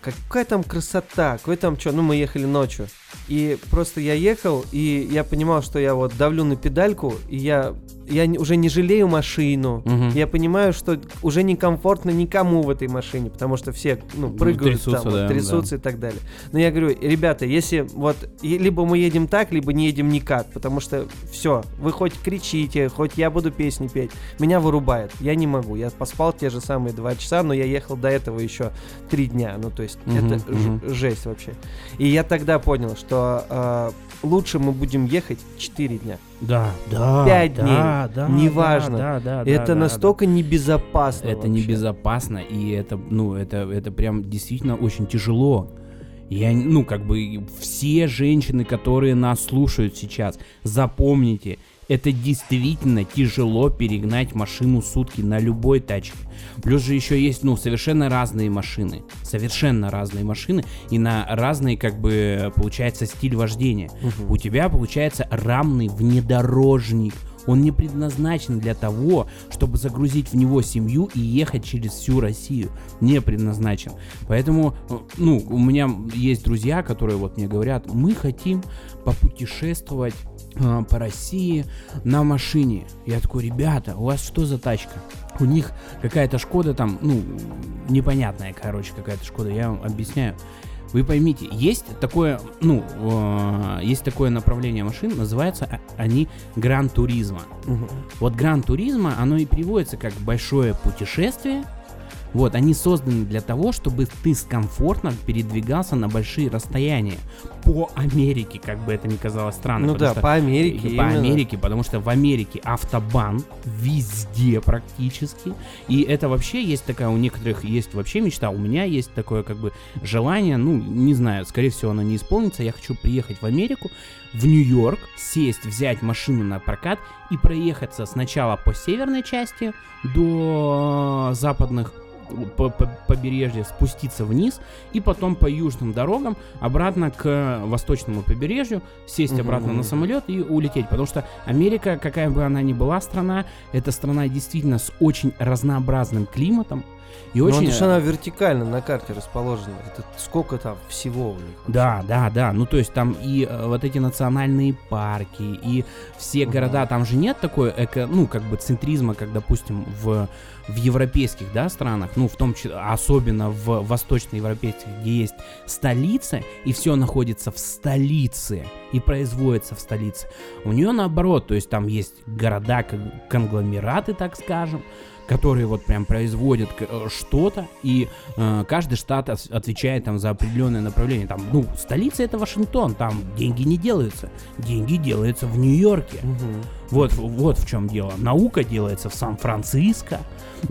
какая там красота, какой там что, ну мы ехали ночью. И просто я ехал, и я понимал, что я вот давлю на педальку, и я, я уже не жалею машину. Мгм. Я понимаю, что уже некомфортно никому в этой машине, потому что все ну, прыгают, трясутся, там, вот, да, трясутся и так далее. Но я говорю, ребята, если вот либо мы едем так, либо не едем никак, потому что все, вы хоть кричите, хоть я буду песни петь, меня вырубает. Я не могу. Я поспал те же самые два часа, но я ехал до этого еще три дня. Ну, то есть Мгм, это мгм. жесть вообще. И я тогда понял, что э, лучше мы будем ехать 4 дня. Да, да. Пять да, дней. Да, Неважно. Да, да, да, это да, настолько небезопасно. да. Это вообще. небезопасно, и это, ну, это, это прям действительно очень тяжело. Я, ну, как бы, все женщины, которые нас слушают сейчас, запомните, это действительно тяжело перегнать машину сутки на любой тачке. Плюс же еще есть, ну, совершенно разные машины. Совершенно разные машины и на разный, как бы, получается, стиль вождения. Мгм. У тебя получается рамный внедорожник. Он не предназначен для того, чтобы загрузить в него семью и ехать через всю Россию. Не предназначен. Поэтому, ну, у меня есть друзья, которые вот мне говорят, мы хотим попутешествовать по России на машине. Я такой, ребята, у вас что за тачка? У них какая-то Шкода там, ну, непонятная, короче, какая-то Шкода, я вам объясняю. Вы поймите, есть такое, ну, э, есть такое направление машин, называются а- они Гран Туризма. Мгм. Вот Гран Туризма, оно и переводится как большое путешествие. Вот, они созданы для того, чтобы ты комфортно передвигался на большие расстояния по Америке, как бы это ни казалось странно. Ну да, что- по Америке. по именно. Америке, потому что в Америке автобан везде практически. И это вообще есть такая, у некоторых есть вообще мечта, у меня есть такое как бы желание, ну, не знаю, скорее всего оно не исполнится, я хочу приехать в Америку, в Нью-Йорк, сесть, взять машину на прокат и проехаться сначала по северной части до западных по- по- побережья спуститься вниз и потом по южным дорогам обратно к восточному побережью сесть обратно на самолет и улететь, потому что Америка, какая бы она ни была страна, это страна действительно с очень разнообразным климатом и Ну, очень потому что она вертикально на карте расположена. Это сколько там всего у них? Да, да, да. Ну, то есть там и э, вот эти национальные парки, и все города, там же нет такой, эко, ну, как бы центризма, как, допустим, в, в европейских, да, странах, ну, в том числе, особенно в восточноевропейских, где есть столица, и все находится в столице, и производится в столице. У нее наоборот, то есть там есть города, как конгломераты, так скажем, которые вот прям производят э, что-то, и э, каждый штат отвечает там за определенное направление. Там, ну, столица это Вашингтон, там деньги не делаются, деньги делаются в Нью-Йорке. Мгм. Вот, вот в чем дело. Наука делается в Сан-Франциско.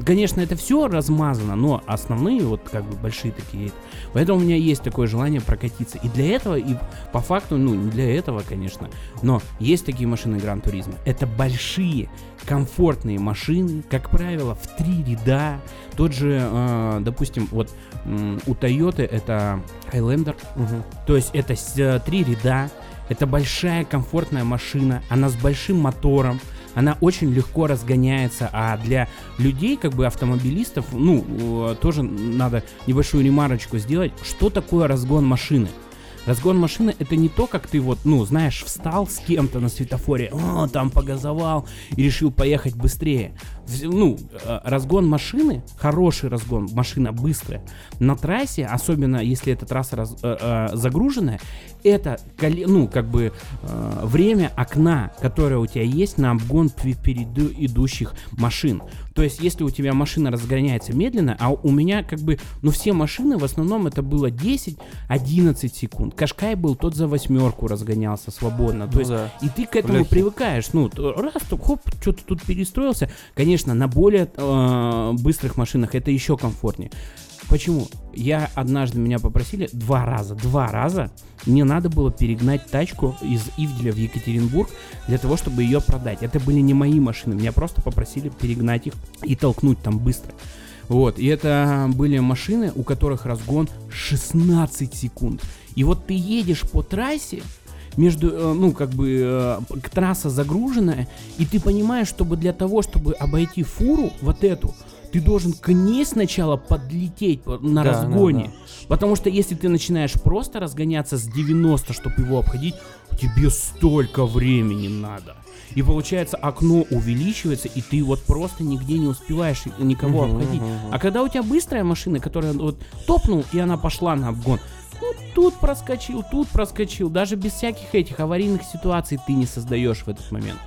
Конечно, это все размазано, но основные вот как бы большие такие. Поэтому у меня есть такое желание прокатиться. И для этого, и по факту, ну не для этого, конечно, но есть такие машины Гран Туризма. Это большие, комфортные машины, как правило, в три ряда. Тот же, э, допустим, вот у Toyota это Highlander, Мгм. то есть это э, три ряда, это большая комфортная машина, она с большим мотором, она очень легко разгоняется, а для людей, как бы автомобилистов, ну, тоже надо небольшую ремарочку сделать, что такое разгон машины. Разгон машины это не то, как ты вот, ну, знаешь, встал с кем-то на светофоре, «О, там погазовал и решил поехать быстрее. Ну, э, разгон машины, хороший разгон, машина быстрая, на трассе, особенно если эта трасса раз- э, э, загруженная, это, ну, как бы э, время окна, которое у тебя есть на обгон впереди идущих машин. То есть, если у тебя машина разгоняется медленно, а у меня как бы, ну, все машины в основном это было 10-11 секунд. Кашкай был тот за восьмерку разгонялся свободно. То Ну есть, да. и ты к этому Бляхи. привыкаешь. Ну, раз, то хоп, что-то тут перестроился. Конечно, на более э, быстрых машинах это еще комфортнее. Почему? Я однажды меня попросили два раза, два раза мне надо было перегнать тачку из Ивделя в Екатеринбург для того, чтобы ее продать. Это были не мои машины, меня просто попросили перегнать их и толкнуть там быстро. Вот, и это были машины, у которых разгон 16 секунд. И вот ты едешь по трассе, между, э, ну, как бы, э, трасса загруженная, и ты понимаешь, чтобы для того, чтобы обойти фуру, вот эту, ты должен к ней сначала подлететь по- на Да, разгоне. да, Потому что если ты начинаешь просто разгоняться с 90, чтобы его обходить, тебе столько времени надо. И получается, окно увеличивается, и ты вот просто нигде не успеваешь никого Мгм, обходить. мгм. А когда у тебя быстрая машина, которая вот топнул, и она пошла на обгон, ну, тут проскочил, тут проскочил. Даже без всяких этих аварийных ситуаций ты не создаешь в этот момент.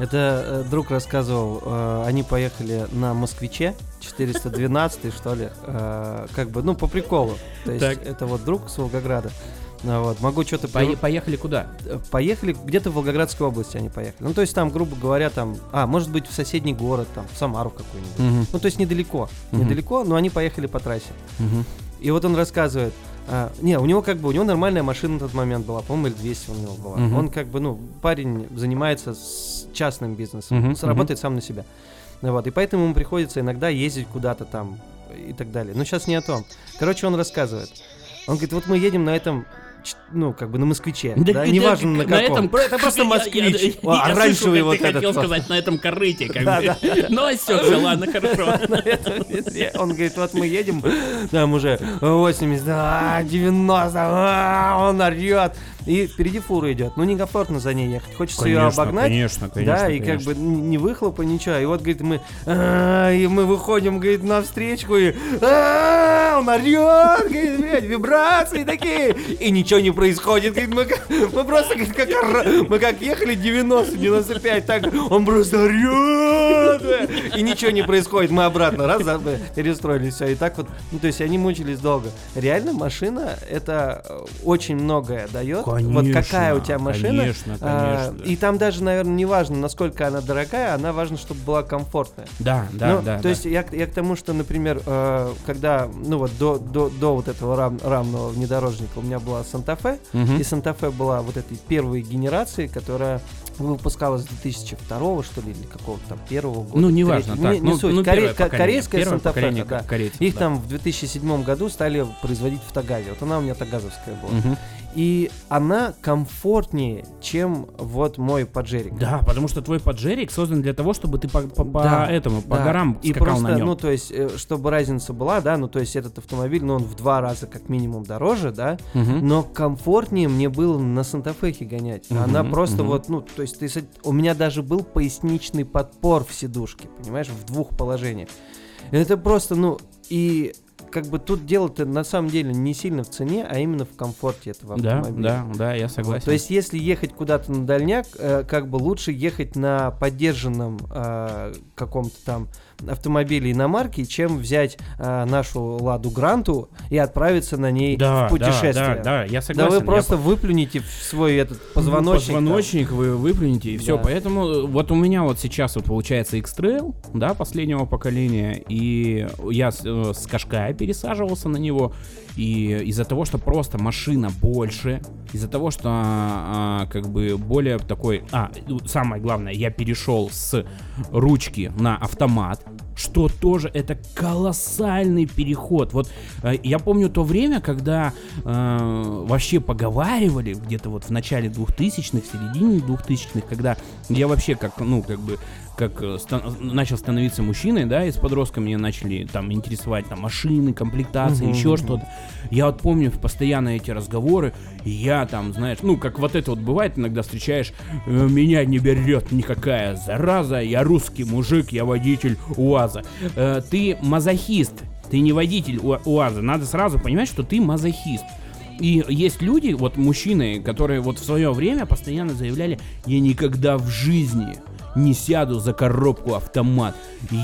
Это э, друг рассказывал, э, они поехали на Москвиче 412 что ли, э, как бы, ну, по приколу. То есть Так. это вот друг с Волгограда. Ну, вот, могу что-то... Пое- поехали куда? Поехали, где-то в Волгоградской области они поехали. Ну, то есть там, грубо говоря, там... А, может быть, в соседний город, там, в Самару какую-нибудь. Мгм, Ну, то есть недалеко. Мгм. Недалеко, но они поехали по трассе. мгм. И вот он рассказывает, А, не, у него как бы, у него нормальная машина на тот момент была, по-моему, L200 у него была. Мгм. Он как бы, ну, парень занимается с частным бизнесом, Мгм, с- работает сам на себя. Вот, и поэтому ему приходится иногда ездить куда-то там и так далее. Но сейчас не о том. Короче, он рассказывает. Он говорит, вот мы едем на этом, ну, как бы на москвиче, да, Да, неважно на каком. этом- это просто Я- я- москвич. я- О, я оранжевый слышу, как вот ты этот. хотел сказать на этом корыте, как Да, бы. да. Ну, осекся, ладно, хорошо. на. Он говорит, вот мы едем, там уже 80, а, 90, а, он орет. И впереди фура идет. Ну, некомфортно за ней ехать. Хочется ее обогнать. Конечно, конечно, да, и как бы не выхлопа, ничего. И вот, говорит, мы, а, и мы выходим, говорит, на встречку, и а, он орет, говорит, блядь, вибрации такие, и ничего не происходит. Говорит, мы, мы просто, говорит, как, мы как ехали 90, 95, так он просто орет, и ничего не происходит. Мы обратно раз за- перестроились, все, и так вот, ну, то есть они мучились долго. Реально машина, это э, очень многое дает. вот какая у тебя машина, Конечно, а, конечно. и там даже, наверное, не важно, насколько она дорогая, она важно, чтобы была комфортная. Да, да, Ну, да. То да. есть я, к- я к тому, что, например, э, когда, ну вот до, до, до вот этого рам- рамного внедорожника у меня была Санта-Фе, Мгм. и Санта-Фе была вот этой первой генерации, которая выпускалась с 2002 что ли, или какого-то там первого года. Ну, неважно, так. Не, не ну, суть. ну, Коре- корейская Санта-Фе, да. корейцев, Их да. там в 2007 году стали производить в Тагазе. Вот она у меня тагазовская была. Мгм. И она комфортнее, чем вот мой поджерик. Да, потому что твой поджерик создан для того, чтобы ты по, по- по Да, этому, по да. горам и просто, на нем. ну, то есть, э, чтобы разница была, да, ну, то есть, этот автомобиль, ну, он в два раза как минимум дороже, да, Мгм. но комфортнее мне было на Санта-Фехе гонять. Мгм, Она просто мгм. вот, ну, то есть, ты, у меня даже был поясничный подпор в сидушке, понимаешь, в двух положениях. Это просто, ну, и как бы тут дело-то на самом деле не сильно в цене, а именно в комфорте этого Да, автомобиля. да, да, я согласен. То есть, если ехать куда-то на дальняк, э, как бы лучше ехать на поддержанном э, каком-то там автомобиле иномарки, чем взять э, нашу Ладу Гранту и отправиться на ней да, в путешествие. Да, да, да, я Да согласен. вы я просто выплюнете в свой этот позвоночник. там. Позвоночник вы выплюнете, и все. Да. Поэтому э, вот у меня вот сейчас вот получается X-Trail, да, последнего поколения, и я с, э, с Кашкая пересаживался на него, и из-за того, что просто машина больше, из-за того, что а, как бы более такой... А, ну, самое главное, я перешел с ручки на автомат, что тоже это колоссальный переход. Вот э, я помню то время, когда э, вообще поговаривали где-то вот в начале 2000-х, в середине 2000-х, когда я вообще как, ну, как бы, как э, ста- начал становиться мужчиной, да, и с подростками меня начали там интересовать там машины, комплектации, Мгм, еще мгм. что-то. Я вот помню постоянно эти разговоры, и я там, знаешь, ну, как вот это вот бывает, иногда встречаешь, «Э, меня не берет никакая зараза, я русский мужик, я водитель УАЗа. Э, ты мазохист, ты не водитель У- УАЗа, надо сразу понимать, что ты мазохист. И есть люди, вот мужчины, которые вот в свое время постоянно заявляли, я никогда в жизни не сяду за коробку автомат.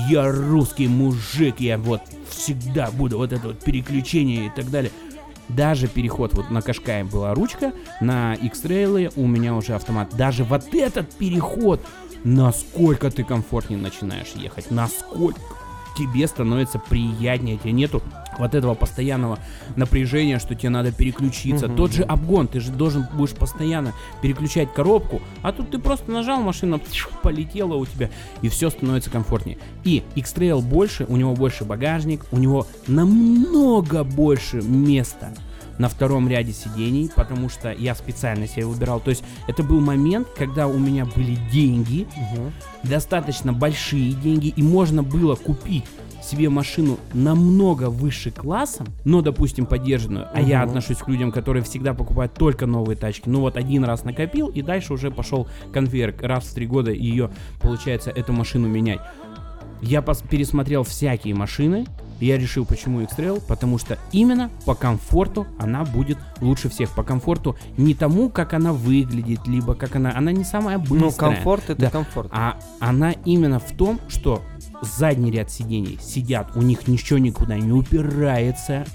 Я русский мужик, я вот всегда буду вот это вот переключение и так далее. Даже переход вот на Кашкае была ручка, на X-Trail у меня уже автомат. Даже вот этот переход, насколько ты комфортнее начинаешь ехать, насколько тебе становится приятнее, тебе нету вот этого постоянного напряжения, что тебе надо переключиться. Мгм, Тот же обгон, ты же должен будешь постоянно переключать коробку, а тут ты просто нажал, машина полетела у тебя, и все становится комфортнее. И X-Trail больше, у него больше багажник, у него намного больше места на втором ряде сидений, потому что я специально себе выбирал. То есть это был момент, когда у меня были деньги, Мгм. достаточно большие деньги, и можно было купить себе машину намного выше классом, но, допустим, поддержанную, а я отношусь к людям, которые всегда покупают только новые тачки. Ну вот один раз накопил, и дальше уже пошел конвейер. Раз в три года ее, получается, эту машину менять. Я пересмотрел всякие машины, я решил, почему X-Trail, потому что именно по комфорту она будет лучше всех. По комфорту не тому, как она выглядит, либо как она... Она не самая быстрая. Ну, комфорт это Да. комфорт. А она именно в том, что задний ряд сидений сидят, у них ничего никуда не упирается,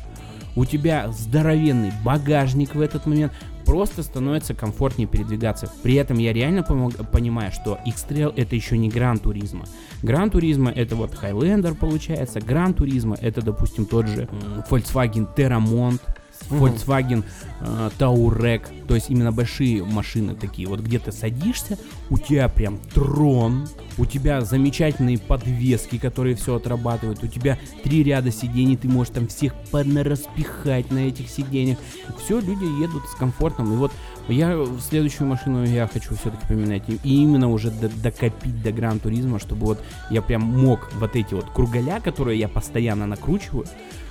у тебя здоровенный багажник в этот момент, просто становится комфортнее передвигаться. При этом я реально понимаю, что X-Trail это еще не Гран Туризма. Гран Туризма это вот Highlander получается, Гран Туризма это, допустим, тот же Volkswagen Terramont. Volkswagen э, Touareg, то есть именно большие машины такие, вот где ты садишься, у тебя прям трон, у тебя замечательные подвески, которые все отрабатывают, у тебя три ряда сидений, ты можешь там всех распихать на этих сиденьях. Все, люди едут с комфортом. И вот я следующую машину я хочу все-таки поменять. И именно уже до- докопить до Гран Туризма, чтобы вот я прям мог вот эти вот кругаля, которые я постоянно накручиваю,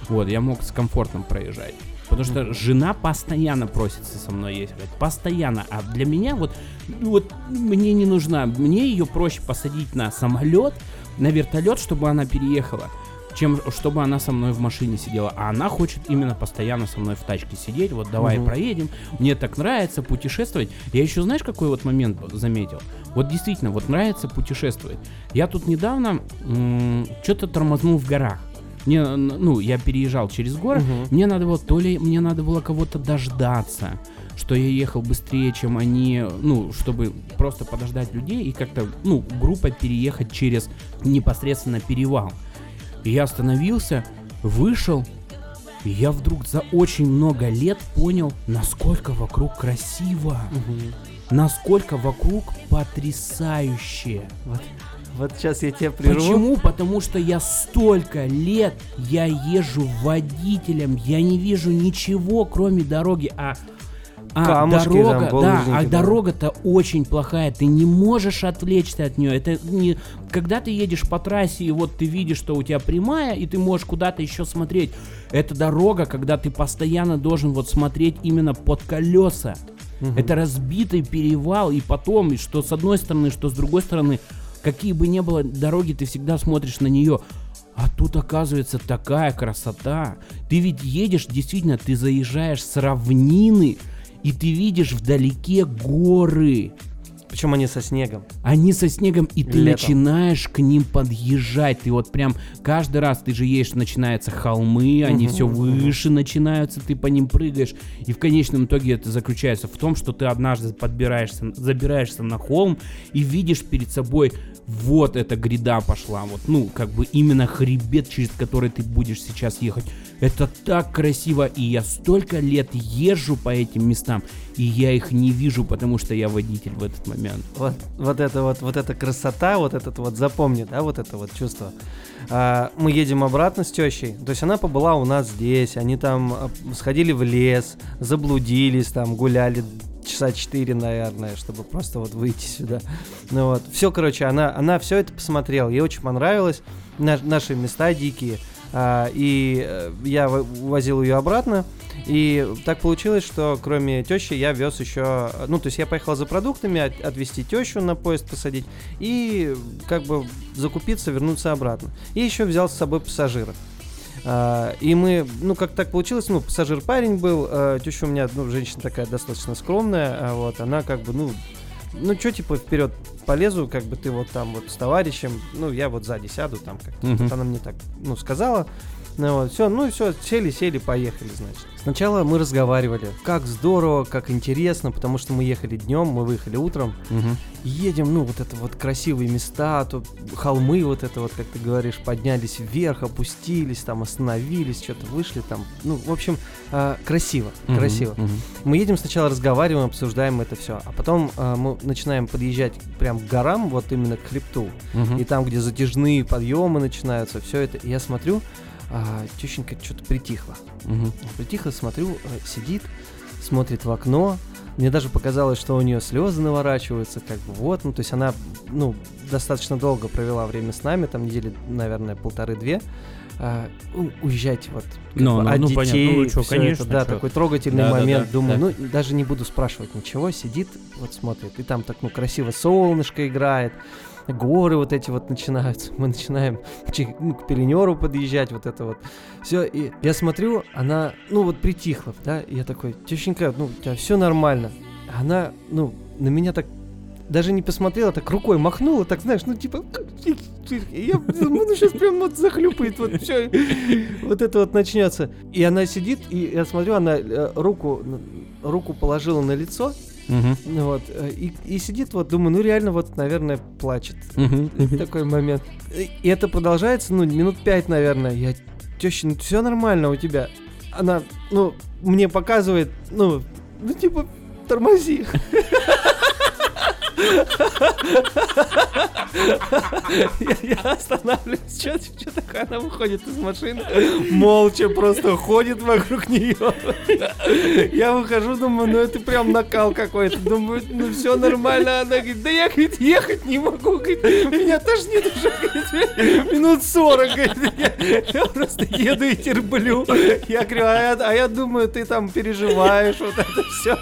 вот, я мог с комфортом проезжать. Потому что жена постоянно просится со мной ездить. Постоянно. А для меня вот, ну вот мне не нужна. Мне ее проще посадить на самолет, на вертолет, чтобы она переехала, чем чтобы она со мной в машине сидела. А она хочет именно постоянно со мной в тачке сидеть. Вот давай Мгм. проедем. Мне так нравится путешествовать. Я еще знаешь, какой вот момент заметил? Вот действительно, вот нравится путешествовать. Я тут недавно что-то тормознул в горах. Мне, ну, я переезжал через горы, Мгм. мне надо было, то ли мне надо было кого-то дождаться, что я ехал быстрее, чем они, ну, чтобы просто подождать людей и как-то, ну, группой переехать через непосредственно перевал. И я остановился, вышел, и я вдруг за очень много лет понял, насколько вокруг красиво, Мгм. насколько вокруг потрясающе. Вот, вот сейчас я тебя прерву. Почему? Потому что я столько лет я езжу водителем, я не вижу ничего, кроме дороги, а а Камушки там, дорога, да, а да. дорога-то очень плохая, ты не можешь отвлечься от нее. Это не, когда ты едешь по трассе и вот ты видишь, что у тебя прямая, и ты можешь куда-то еще смотреть. Это дорога, когда ты постоянно должен вот смотреть именно под колеса. Мгм. Это разбитый перевал, и потом, и что с одной стороны, что с другой стороны, какие бы ни было дороги, ты всегда смотришь на нее. А тут оказывается такая красота. Ты ведь едешь, действительно, ты заезжаешь с равнины, и ты видишь вдалеке горы. Причем они со снегом. Они со снегом, и ты Летом. начинаешь к ним подъезжать. Ты вот прям каждый раз ты же едешь, начинаются холмы, они все выше начинаются, ты по ним прыгаешь. И в конечном итоге это заключается в том, что ты однажды подбираешься, забираешься на холм и видишь перед собой вот эта гряда пошла. Вот, ну, как бы именно хребет, через который ты будешь сейчас ехать. Это так красиво, и я столько лет езжу по этим местам, и я их не вижу, потому что я водитель в этот момент. Вот, вот это вот, вот эта красота, вот этот вот запомни, да, вот это вот чувство. А, мы едем обратно с тещей, то есть она побыла у нас здесь, они там а, сходили в лес, заблудились, там гуляли часа четыре, наверное, чтобы просто вот выйти сюда. Ну вот, все, короче, она, она все это посмотрела, ей очень понравилось, наш- наши места дикие, А, и э, я возил ее обратно, и так получилось, что кроме тещи я вез еще, ну, то есть я поехал за продуктами, от- отвезти тещу на поезд посадить и как бы закупиться, вернуться обратно. И еще взял с собой пассажира. А, и мы, ну, как так получилось, ну, пассажир парень был, а, теща у меня, ну, женщина такая достаточно скромная, а вот, она как бы, ну, ну, что, типа, вперед полезу, как бы ты вот там вот с товарищем, ну, я вот сзади сяду, там как-то. Мгм. Вот она мне так, ну, сказала. Ну, вот, все, ну и все, сели, сели, поехали, значит. Сначала мы разговаривали, как здорово, как интересно, потому что мы ехали днем, мы выехали утром, Мгм. едем, ну, вот это вот красивые места, тут холмы, вот это вот, как ты говоришь, поднялись вверх, опустились, там остановились, что-то вышли там, ну, в общем, а, красиво, Мгм. красиво. Мгм. Мы едем сначала разговариваем, обсуждаем это все, а потом а, мы начинаем подъезжать прям к горам, вот именно к хребту, Мгм. и там, где затяжные подъемы начинаются, все это, и я смотрю, а, тещенька что-то притихла. Мгм. Притихла, смотрю, э, сидит, смотрит в окно. Мне даже показалось, что у нее слезы наворачиваются, как бы вот, ну, то есть она, ну, достаточно долго провела время с нами, там недели, наверное, полторы-две. А, у- уезжайте вот Ну, бы ну, от ну, понятно. детей, Ну, всё конечно, это, да, чё. такой трогательный Да, да, момент. да, Думаю, да. ну даже не буду спрашивать ничего, сидит, вот смотрит, и там так, ну красиво солнышко играет, горы вот эти вот начинаются, мы начинаем чи- ну, к Пеленеру подъезжать, вот это вот. Все, и я смотрю, она, ну вот притихла, да, и я такой, тещенька, ну у тебя все нормально. Она, ну, на меня так даже не посмотрела, так рукой махнула, так знаешь, ну типа, я, ну сейчас прям вот захлюпает, вот все, вот это вот начнется. И она сидит, и я смотрю, она э, руку, руку положила на лицо, Ну вот, э, и, и сидит, вот, думаю, ну реально вот, наверное, плачет. Мгм. Такой момент. И это продолжается, ну, минут пять, наверное. Я, теща, ну все нормально у тебя. она, ну, мне показывает, ну, ну, типа, тормози. Я, останавливаюсь, что, что такое? Она выходит из машины, молча просто ходит вокруг нее. Я выхожу, думаю, ну это прям накал какой-то. Думаю, ну все нормально. Она говорит, да я, говорит, ехать не могу. Говорит, меня тошнит уже говорит, минут 40. Говорит, я, я просто еду и терплю. Я говорю, а я, а я думаю, ты там переживаешь, вот это все.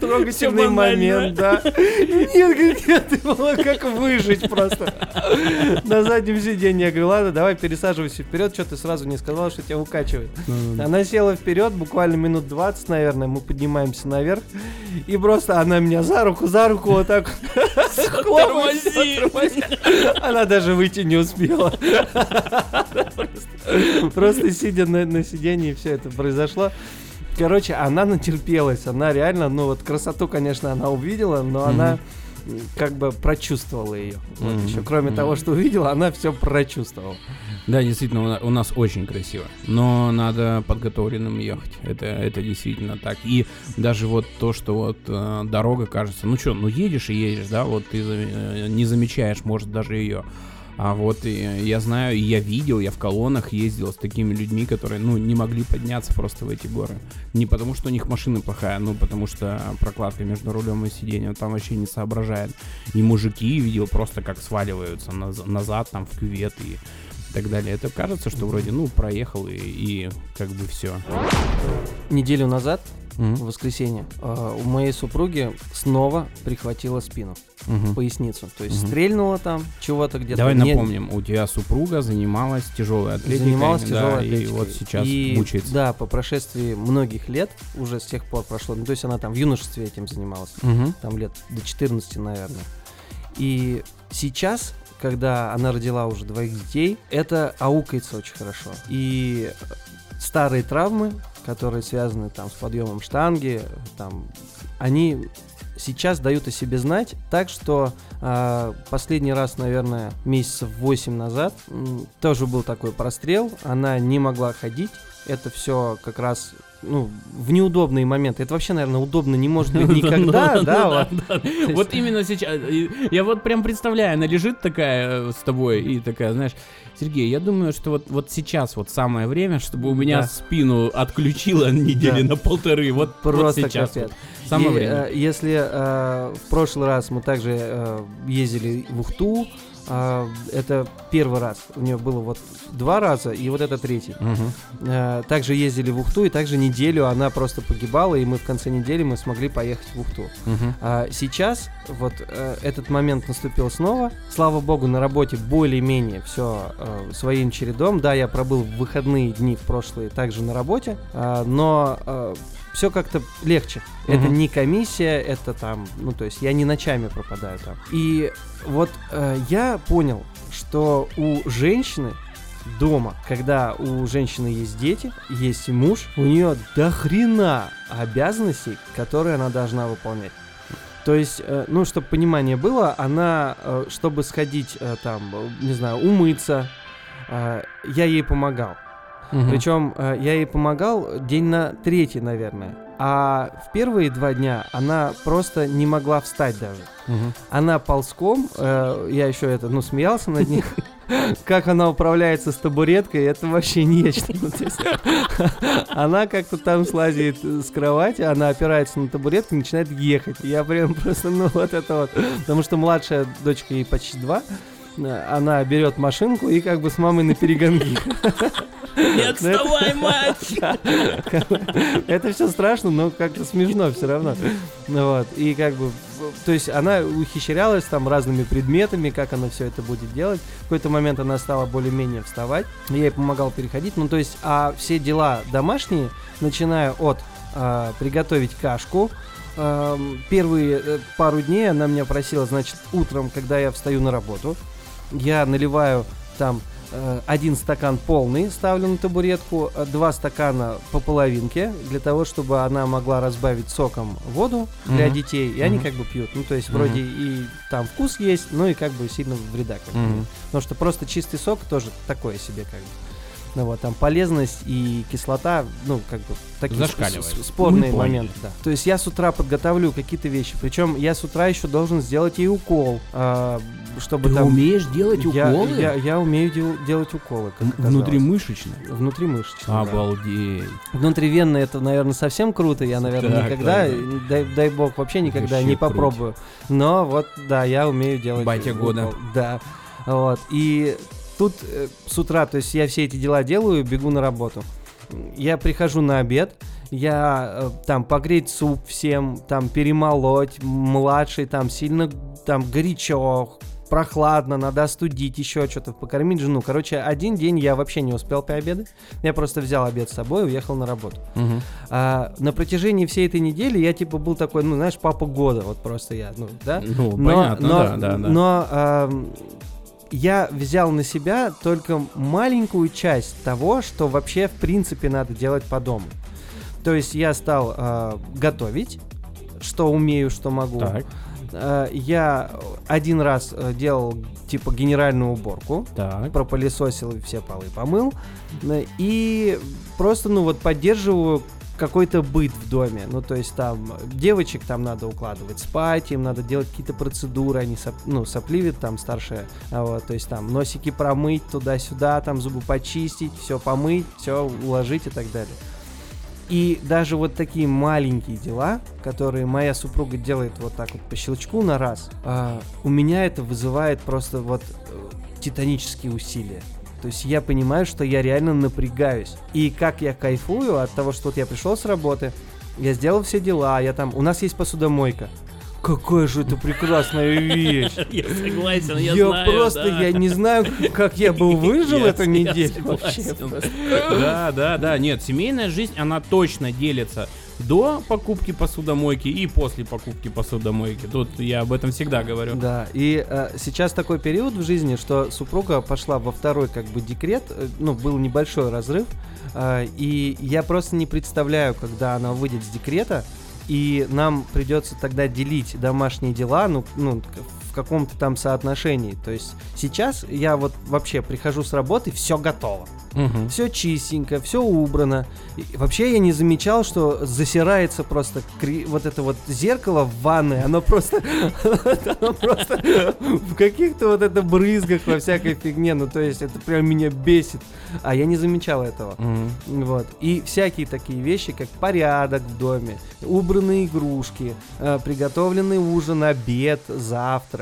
Трогательный момент, да. Нет, говорит, я думала, как выжить просто. На заднем сиденье. Я говорю, ладно, давай пересаживайся вперед. Что ты сразу не сказала, что тебя укачивает? Она села вперед, буквально минут 20, наверное. Мы поднимаемся наверх. И просто она меня за руку, за руку вот так. Она даже выйти не успела. Просто, сидя на, сиденье, все это произошло. Короче, она натерпелась. Она реально, ну вот красоту, конечно, она увидела, но она м, как бы прочувствовала ее. Вот Мгм. еще. Кроме Мгм. того, что увидела, она все прочувствовала. Да, действительно, у на- у нас очень красиво. Но надо подготовленным ехать. Это, это действительно так. И даже вот то, что вот э, дорога кажется, ну что, ну едешь и едешь, да, вот ты э, не замечаешь, может, даже ее. А вот и я знаю, и я видел, я в колоннах ездил с такими людьми, которые, ну, не могли подняться просто в эти горы. Не потому, что у них машина плохая, ну, потому что прокладка между рулем и сиденьем там вообще не соображает. И мужики видел просто как сваливаются наз- назад там в кювет и так далее. Это кажется, что вроде, ну, проехал и, и как бы все. Неделю назад, в воскресенье, э, у моей супруги снова прихватила спину, поясницу. То есть Мгм. стрельнула там чего-то где-то. Давай Не- напомним, у тебя супруга занималась тяжелой атлетикой, занималась да, тяжелой и атлетикой. вот сейчас И, мучается. Да, по прошествии многих лет, уже с тех пор прошло, ну то есть она там в юношестве этим занималась, Мгм. там лет до 14, наверное. И сейчас, когда она родила уже двоих детей, это аукается очень хорошо. И старые травмы, которые связаны там с подъемом штанги, там, они сейчас дают о себе знать, так что а, последний раз, наверное, месяцев 8 назад м, тоже был такой прострел, она не могла ходить, это все как раз ну, в неудобные моменты. Это вообще, наверное, удобно не может быть никогда, Ну, да, вот. Вот именно сейчас. и Я вот прям представляю, она лежит такая э, с тобой и такая, знаешь, Сергей, я думаю, что вот, вот сейчас вот самое время, чтобы у меня Да. спину отключило недели Да. на полторы. Вот, вот Просто сейчас. капец. вот. Самое И, время. э, если э, в прошлый раз мы также э, ездили в Ухту, э, это первый раз. У нее было вот два раза, и вот это третий. Мгм. Э, также ездили в Ухту, и также неделю она просто погибала, и мы в конце недели мы смогли поехать в Ухту. Мгм. А сейчас вот э, этот момент наступил снова. Слава богу, на работе более-менее все своим чередом. Да, я пробыл в выходные дни в прошлые также на работе, а, но все как-то легче. Это Мгм. не комиссия, это там, ну то есть я не ночами пропадаю там. И вот э, я понял, что у женщины дома, когда у женщины есть дети, есть муж, у нее до хрена обязанностей, которые она должна выполнять. То есть, э, ну, чтобы понимание было, она, э, чтобы сходить э, там, не знаю, умыться, я ей помогал. Мгм. Причем э, я ей помогал день на третий, наверное. А в первые два дня она просто не могла встать даже. Мгм. Она ползком, э, я еще это, ну, смеялся над ней, как она управляется с табуреткой, это вообще нечто. Она как-то там слазит с кровати, она опирается на табуретку и начинает ехать. Я прям просто, ну, вот это вот. Потому что младшая дочка ей почти два, э, она берет машинку и как бы с мамой на перегонки. Не отставай, мать! Это все страшно, но как-то смешно все равно. Ну Вот. И как бы, то есть она ухищрялась там разными предметами, как она все это будет делать. В какой-то момент она стала более-менее вставать. Я ей помогал переходить. Ну, то есть, а все дела домашние, начиная от а, приготовить кашку, Эм, Первые э, пару дней она меня просила, значит, утром, когда я встаю на работу, я наливаю там один стакан полный, ставлю на табуретку, э, два стакана по половинке, для того, чтобы она могла разбавить соком воду для Мгм. детей, и они Мгм. как бы пьют. Ну, то есть Мгм. вроде и там вкус есть, но и как бы сильно вреда как нет. Потому что просто чистый сок тоже такое себе как бы. Ну вот, там полезность и кислота, ну, как бы, такие спорные Мы поняли. моменты, да. То есть я с утра подготовлю какие-то вещи, причем я с утра еще должен сделать ей укол, а, чтобы Ты там... умеешь делать я, уколы? Я, я умею дел- делать уколы, как. Внутримышечно? Внутримышечно, да. Обалдеть. Внутривенно это, наверное, совсем круто. Я, наверное, Так, никогда, так, дай, дай бог, вообще никогда Вообще не круто. попробую. Но вот, да, я умею делать. Батя укол. года. Да. Вот. И тут э, с утра, то есть я все эти дела делаю, бегу на работу. Я прихожу на обед, я э, там погреть суп всем, там перемолоть, младший там сильно там горячо, прохладно, надо остудить, еще что-то, покормить жену. Короче, один день я вообще не успел пообедать. Я просто взял обед с собой и уехал на работу. Мгм. А на протяжении всей этой недели я типа был такой, ну, знаешь, папа года, вот просто я, ну, да. Ну, Но, понятно, но, да, да, да. но ам, я взял на себя только маленькую часть того, что вообще в принципе надо делать по дому. То есть я стал а, готовить, что умею, что могу. Так, А, я один раз э, делал типа генеральную уборку, так. пропылесосил и все полы помыл. Э, И просто, ну вот, поддерживаю какой-то быт в доме. Ну, то есть там девочек там надо укладывать спать, им надо делать какие-то процедуры, они соп- ну, сопливят там старшие, а вот, то есть там носики промыть туда-сюда, там зубы почистить, все помыть, все уложить и так далее. И даже вот такие маленькие дела, которые моя супруга делает вот так вот по щелчку на раз, а, у меня это вызывает просто вот э, титанические усилия. То есть я понимаю, что я реально напрягаюсь. И как я кайфую от того, что вот я пришел с работы, я сделал все дела, я там... У нас есть посудомойка. Какая же это прекрасная вещь! Я согласен, Я, просто, я не знаю, как я бы выжил Я- эту я неделю вообще. Да, да, да. Нет, семейная жизнь, она точно делится до покупки посудомойки и после покупки посудомойки. Тут я об этом всегда говорю. Да, и э, сейчас такой период в жизни, что супруга пошла во второй как бы декрет, э, ну, был небольшой разрыв, э, и я просто не представляю, когда она выйдет с декрета, и нам придется тогда делить домашние дела, ну, ну, в каком-то там соотношении. То есть сейчас я вот вообще прихожу с работы, все готово. Мгм. Все чистенько, все убрано. И вообще я не замечал, что засирается просто кри- вот это вот зеркало в ванной, оно просто, оно просто в каких-то вот это брызгах во всякой фигне. Ну то есть это прям меня бесит. А я не замечал этого. Вот. И всякие такие вещи, как порядок в доме, убранные игрушки, э, приготовленный ужин, обед, завтрак.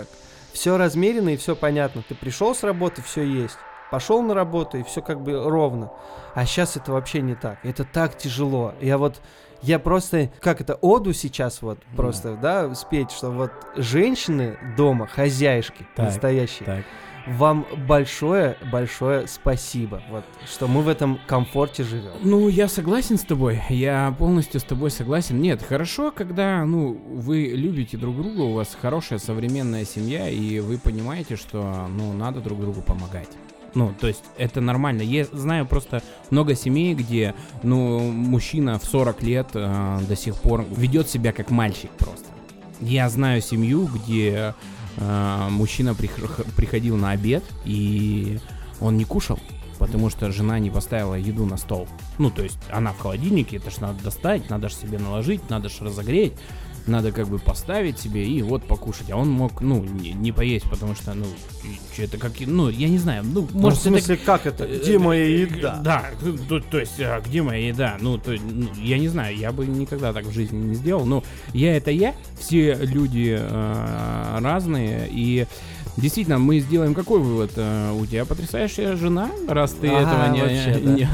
Все размерено и все понятно. Ты пришел с работы, все есть. Пошел на работу и все как бы ровно. А сейчас это вообще не так. Это так тяжело. Я вот, я просто, как это, оду сейчас вот просто, да, спеть, что вот женщины дома, хозяйшки Так, настоящие, Так. Вам большое-большое спасибо, вот, что мы в этом комфорте живем. Ну, я согласен с тобой. Я полностью с тобой согласен. Нет, хорошо, когда, ну, вы любите друг друга, у вас хорошая современная семья, и вы понимаете, что, ну, надо друг другу помогать. Ну, то есть это нормально. Я знаю просто много семей, где, ну, мужчина в 40 лет э, до сих пор ведет себя как мальчик просто. Я знаю семью, где мужчина прих- приходил на обед, и он не кушал, потому что жена не поставила еду на стол. Ну, то есть она в холодильнике, это ж надо достать, надо же себе наложить, надо же разогреть, надо как бы поставить себе и вот покушать. А он мог, ну, не, не поесть, потому что, ну, это как, ну, я не знаю, ну, Ну, может, в смысле, как это? это... Где моя э, еда? Да, то, то есть, а, где моя еда? Ну, то, ну, я не знаю, я бы никогда так в жизни не сделал, но я это я, все люди э, разные, и Действительно, мы сделаем какой вывод? Э, У тебя потрясающая жена, раз ты Ага, этого не... вообще,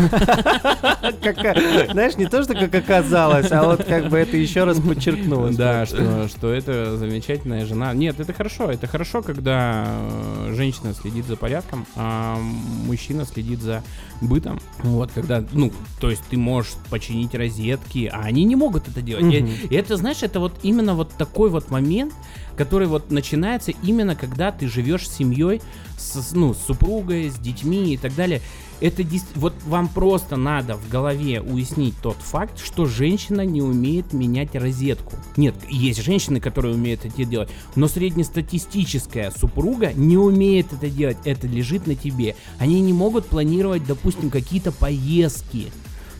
Знаешь, не то, что как оказалось, а вот как бы это еще раз подчеркнулось. Да, что, что это замечательная жена. Нет, это хорошо. Это хорошо, когда э, женщина следит за порядком, а мужчина следит за бытом. Вот, когда, ну, то есть ты можешь починить розетки, а они не могут это делать. И это, знаешь, это вот именно вот такой вот момент, который вот начинается именно когда ты живешь с семьей, с, ну, с супругой, с детьми и так далее. Это вот вам просто надо в голове уяснить тот факт, что женщина не умеет менять розетку. Нет, есть женщины, которые умеют это делать, но среднестатистическая супруга не умеет это делать. Это лежит на тебе. Они не могут планировать, допустим, какие-то поездки.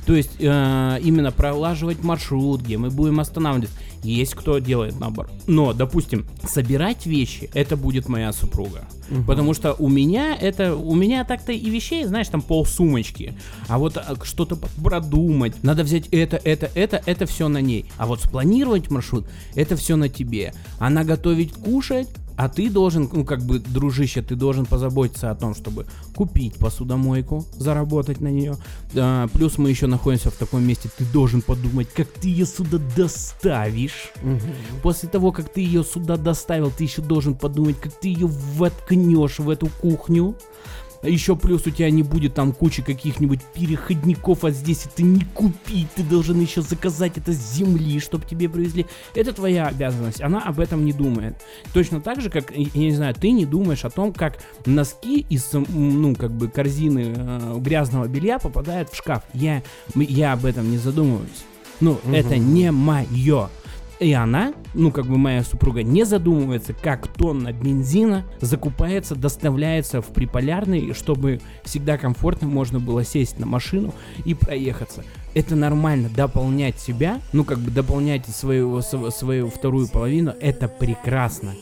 То есть э, именно пролаживать маршрут, где мы будем останавливаться. Есть кто делает наоборот. Но, допустим, собирать вещи, это будет моя супруга. Потому что у меня это, у меня так-то и вещей, знаешь, там пол сумочки. А вот а, что-то продумать, надо взять это, это, это, это все на ней. А вот спланировать маршрут, это все на тебе. Она готовить кушать, а ты должен, ну как бы, дружище, ты должен позаботиться о том, чтобы купить посудомойку, заработать на нее. А, плюс мы еще находимся в таком месте, ты должен подумать, как ты ее сюда доставишь. После того, как ты ее сюда доставил, ты еще должен подумать, как ты ее воткнешь в эту кухню. Еще плюс у тебя не будет там кучи каких-нибудь переходников, а здесь это не купить, ты должен еще заказать это с земли, чтобы тебе привезли. Это твоя обязанность, она об этом не думает. Точно так же, как, я не знаю, ты не думаешь о том, как носки из, ну, как бы корзины э, грязного белья попадают в шкаф. Я, я об этом не задумываюсь. Ну, это не мое. И она, ну как бы моя супруга, не задумывается, как тонна бензина закупается, доставляется в приполярный, чтобы всегда комфортно можно было сесть на машину и проехаться. Это нормально, дополнять себя, ну как бы дополнять свою, св- свою вторую половину, это прекрасно.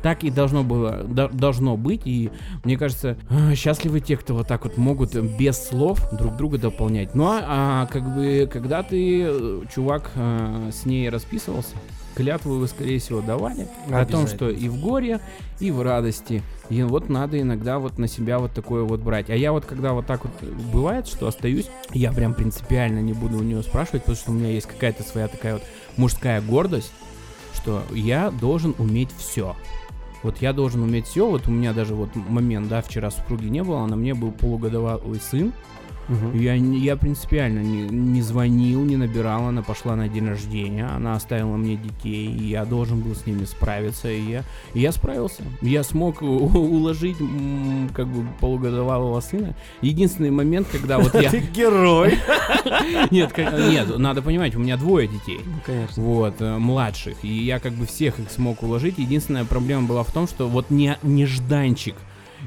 Так и должно было, до- должно быть, и мне кажется, а, счастливы те, кто вот так вот могут без слов друг друга дополнять. Ну а, а, как бы, когда ты, э, чувак, э, с ней расписывался, клятву вы, скорее всего, давали о том, что и в горе, и в радости. И вот надо иногда вот на себя вот такое вот брать. А я вот когда вот так вот э, бывает, что остаюсь, я прям принципиально не буду у нее спрашивать, потому что у меня есть какая-то своя такая вот мужская гордость, что я должен уметь все. Вот я должен уметь все. Вот у меня даже вот момент, да, вчера супруги не было, а на мне был полугодовалый сын. Мгм. Я, я принципиально не, не звонил, не набирал, она пошла на день рождения, она оставила мне детей, и я должен был с ними справиться, и я, и я справился. Я смог уложить как бы полугодовалого сына. Единственный момент, когда вот я... Ты герой. Нет, нет, надо понимать, у меня двое детей. Ну, конечно. Вот, э, младших. И я как бы всех их смог уложить. Единственная проблема была в том, что вот не, нежданчик.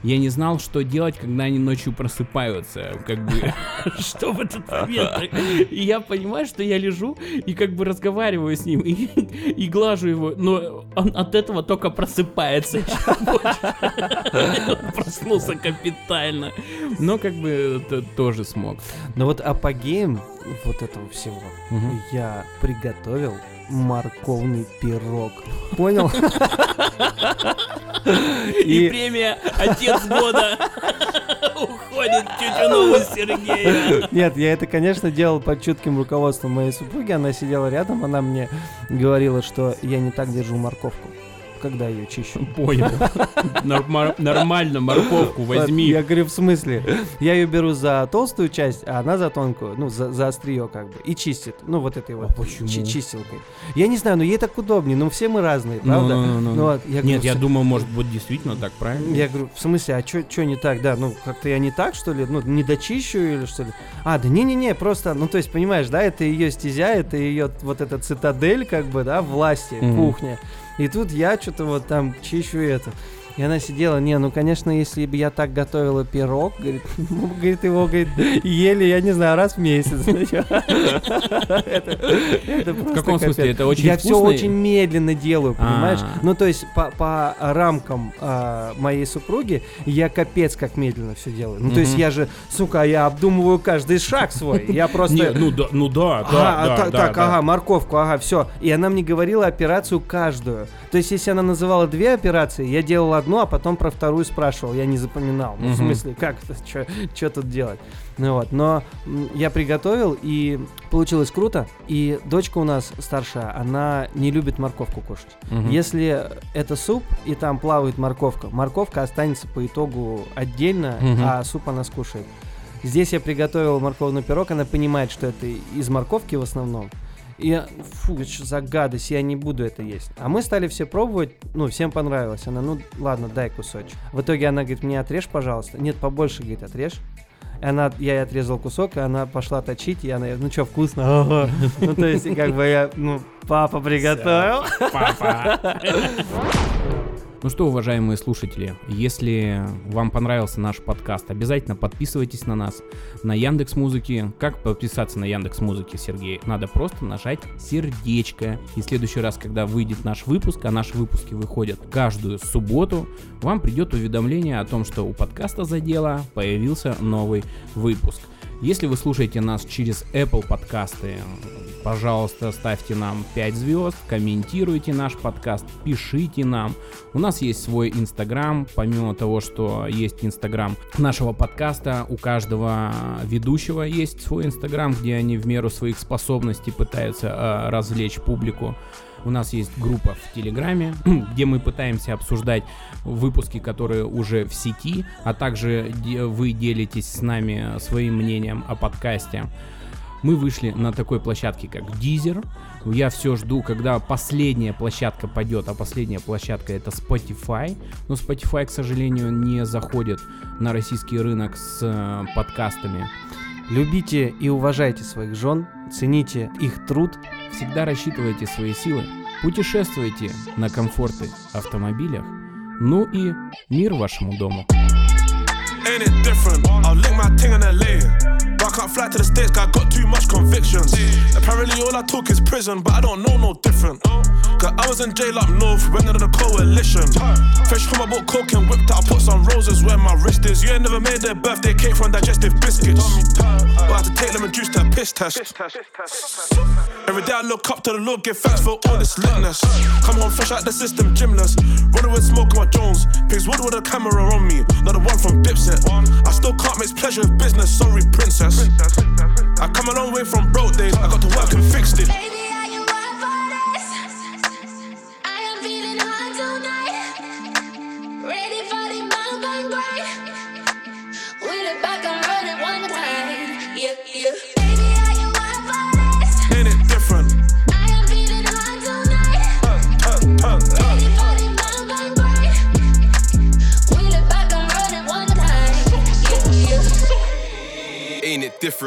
Я не знал, что делать, когда они ночью просыпаются. Как бы, что в этот момент. И я понимаю, что я лежу и как бы разговариваю с ним и, глажу его. Но он от этого только просыпается. Проснулся капитально. Но как бы тоже смог. Но вот апогеем вот этого всего я приготовил морковный пирог. Понял? И И премия «Отец года» уходит Тютюнову Сергею. нет, я это, конечно, делал под чутким руководством моей супруги. Она сидела рядом, она мне говорила, что я не так держу морковку, когда ее чищу. Понял. Норма- Нормально, морковку возьми. Я говорю, в смысле? Я ее беру за толстую часть, а она за тонкую, ну, за, за острие как бы, и чистит. Ну, вот этой вот А чи- чистилкой. Я не знаю, но ей так удобнее, но все мы разные, Ну, правда? ну, ну, вот, Нет, я «В думал, может быть, действительно так, правильно? Я говорю, в смысле, а что не так? Да, ну как-то я не так, что ли? Ну, не дочищу или что ли? А, да не-не-не, просто, ну то есть, понимаешь, да, это ее стезя, это ее вот эта цитадель, как бы, да, власти, кухня. И тут я что-то вот там чищу это. И она сидела, не, ну, конечно, если бы я так готовила пирог, говорит, ну, говорит, его, говорит, ели, я не знаю, раз в месяц. В каком смысле? Это очень Я все очень медленно делаю, понимаешь? А. Ну, то есть по, рамкам а, моей супруги я капец как медленно все делаю. Ну, то есть я же, сука, я обдумываю каждый шаг свой. Я просто... Ну да, ну да, Ага, да, да, так, ага, морковку, ага, все. И она мне говорила операцию каждую. То есть, если она называла две операции, я делал одну, а потом про вторую спрашивал. Я не запоминал. Ну, в смысле, как это, что тут делать? Ну вот, но я приготовил, и получилось круто. И дочка у нас старшая, она не любит морковку кушать. Мгм. Если это суп, и там плавает морковка, морковка останется по итогу отдельно, Мгм. а суп она скушает. Здесь я приготовил морковный пирог, она понимает, что это из морковки в основном. И фу, что за гадость, я не буду это есть. А мы стали все пробовать, ну, всем понравилось. Она, ну, ладно, дай кусочек. В итоге она говорит, мне отрежь, пожалуйста. Нет, побольше, говорит, отрежь. И она, я ей отрезал кусок, и она пошла точить, и она, ну что, вкусно? Ну, то есть, как бы я, ну, папа приготовил. Папа. Ну что, уважаемые слушатели, если вам понравился наш подкаст, обязательно подписывайтесь на нас на Яндекс Музыки. Как подписаться на Яндекс Музыки, Сергей? Надо просто нажать сердечко. И в следующий раз, когда выйдет наш выпуск, а наши выпуски выходят каждую субботу, вам придет уведомление о том, что у подкаста за дело появился новый выпуск. Если вы слушаете нас через Apple подкасты, пожалуйста, ставьте нам 5 звезд, комментируйте наш подкаст, пишите нам. У нас есть свой Инстаграм, помимо того, что есть Инстаграм нашего подкаста, у каждого ведущего есть свой Инстаграм, где они в меру своих способностей пытаются э, развлечь публику. У нас есть группа в Телеграме, где мы пытаемся обсуждать выпуски, которые уже в сети, а также вы делитесь с нами своим мнением о подкасте. Мы вышли на такой площадке, как Deezer. Я все жду, когда последняя площадка пойдет, а последняя площадка это Spotify. Но Spotify, к сожалению, не заходит на российский рынок с э, подкастами. Любите и уважайте своих жен, цените их труд. Всегда рассчитывайте свои силы, путешествуйте на комфорты автомобилях. Ну и мир вашему дому. Ain't it different? I'll lick my ting. But I can't fly to the States, cause I got too much convictions. Apparently, all I talk is prison, but I don't know no different. Cause I was in jail up north, went under the coalition. Fresh from my boat, coke and whipped out, I put some roses where my wrist is. You ain't never made their birthday cake from digestive biscuits. But I had to take them and juice to a piss test. Every day I look up to the Lord, give thanks for all this litness. Come home fresh out the system, gymless. Running with smoke on my Jones. Pigs wood with a camera on me, not the one from Dipset. I still can't mix pleasure with business, sorry, princess. I come a long way from broke days. I got to work and fixed it. different. Yeah.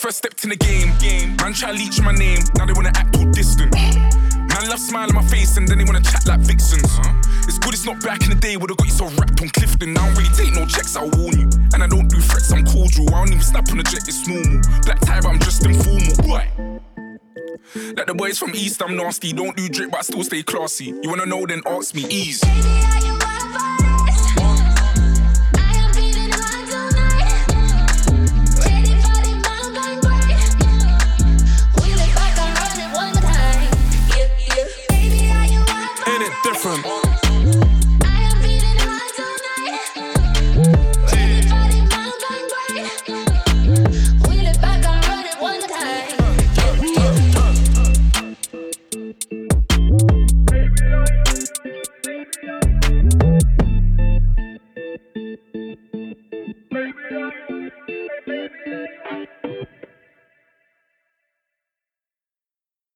First stepped in the game. Man try leech my name, now they wanna act all distant. Man love smile on my face and then they wanna chat like vixens. It's good it's not back in the day where they got you so wrapped on Clifton. I don't really take no checks, I'll warn you. And I don't do threats, I'm cordial. I don't even snap on the jet, it's normal. Black tie, but I'm just informal. What? Like the boys from East, I'm nasty. Don't do drip, but I still stay classy. You wanna know, then ask me, ease. Baby,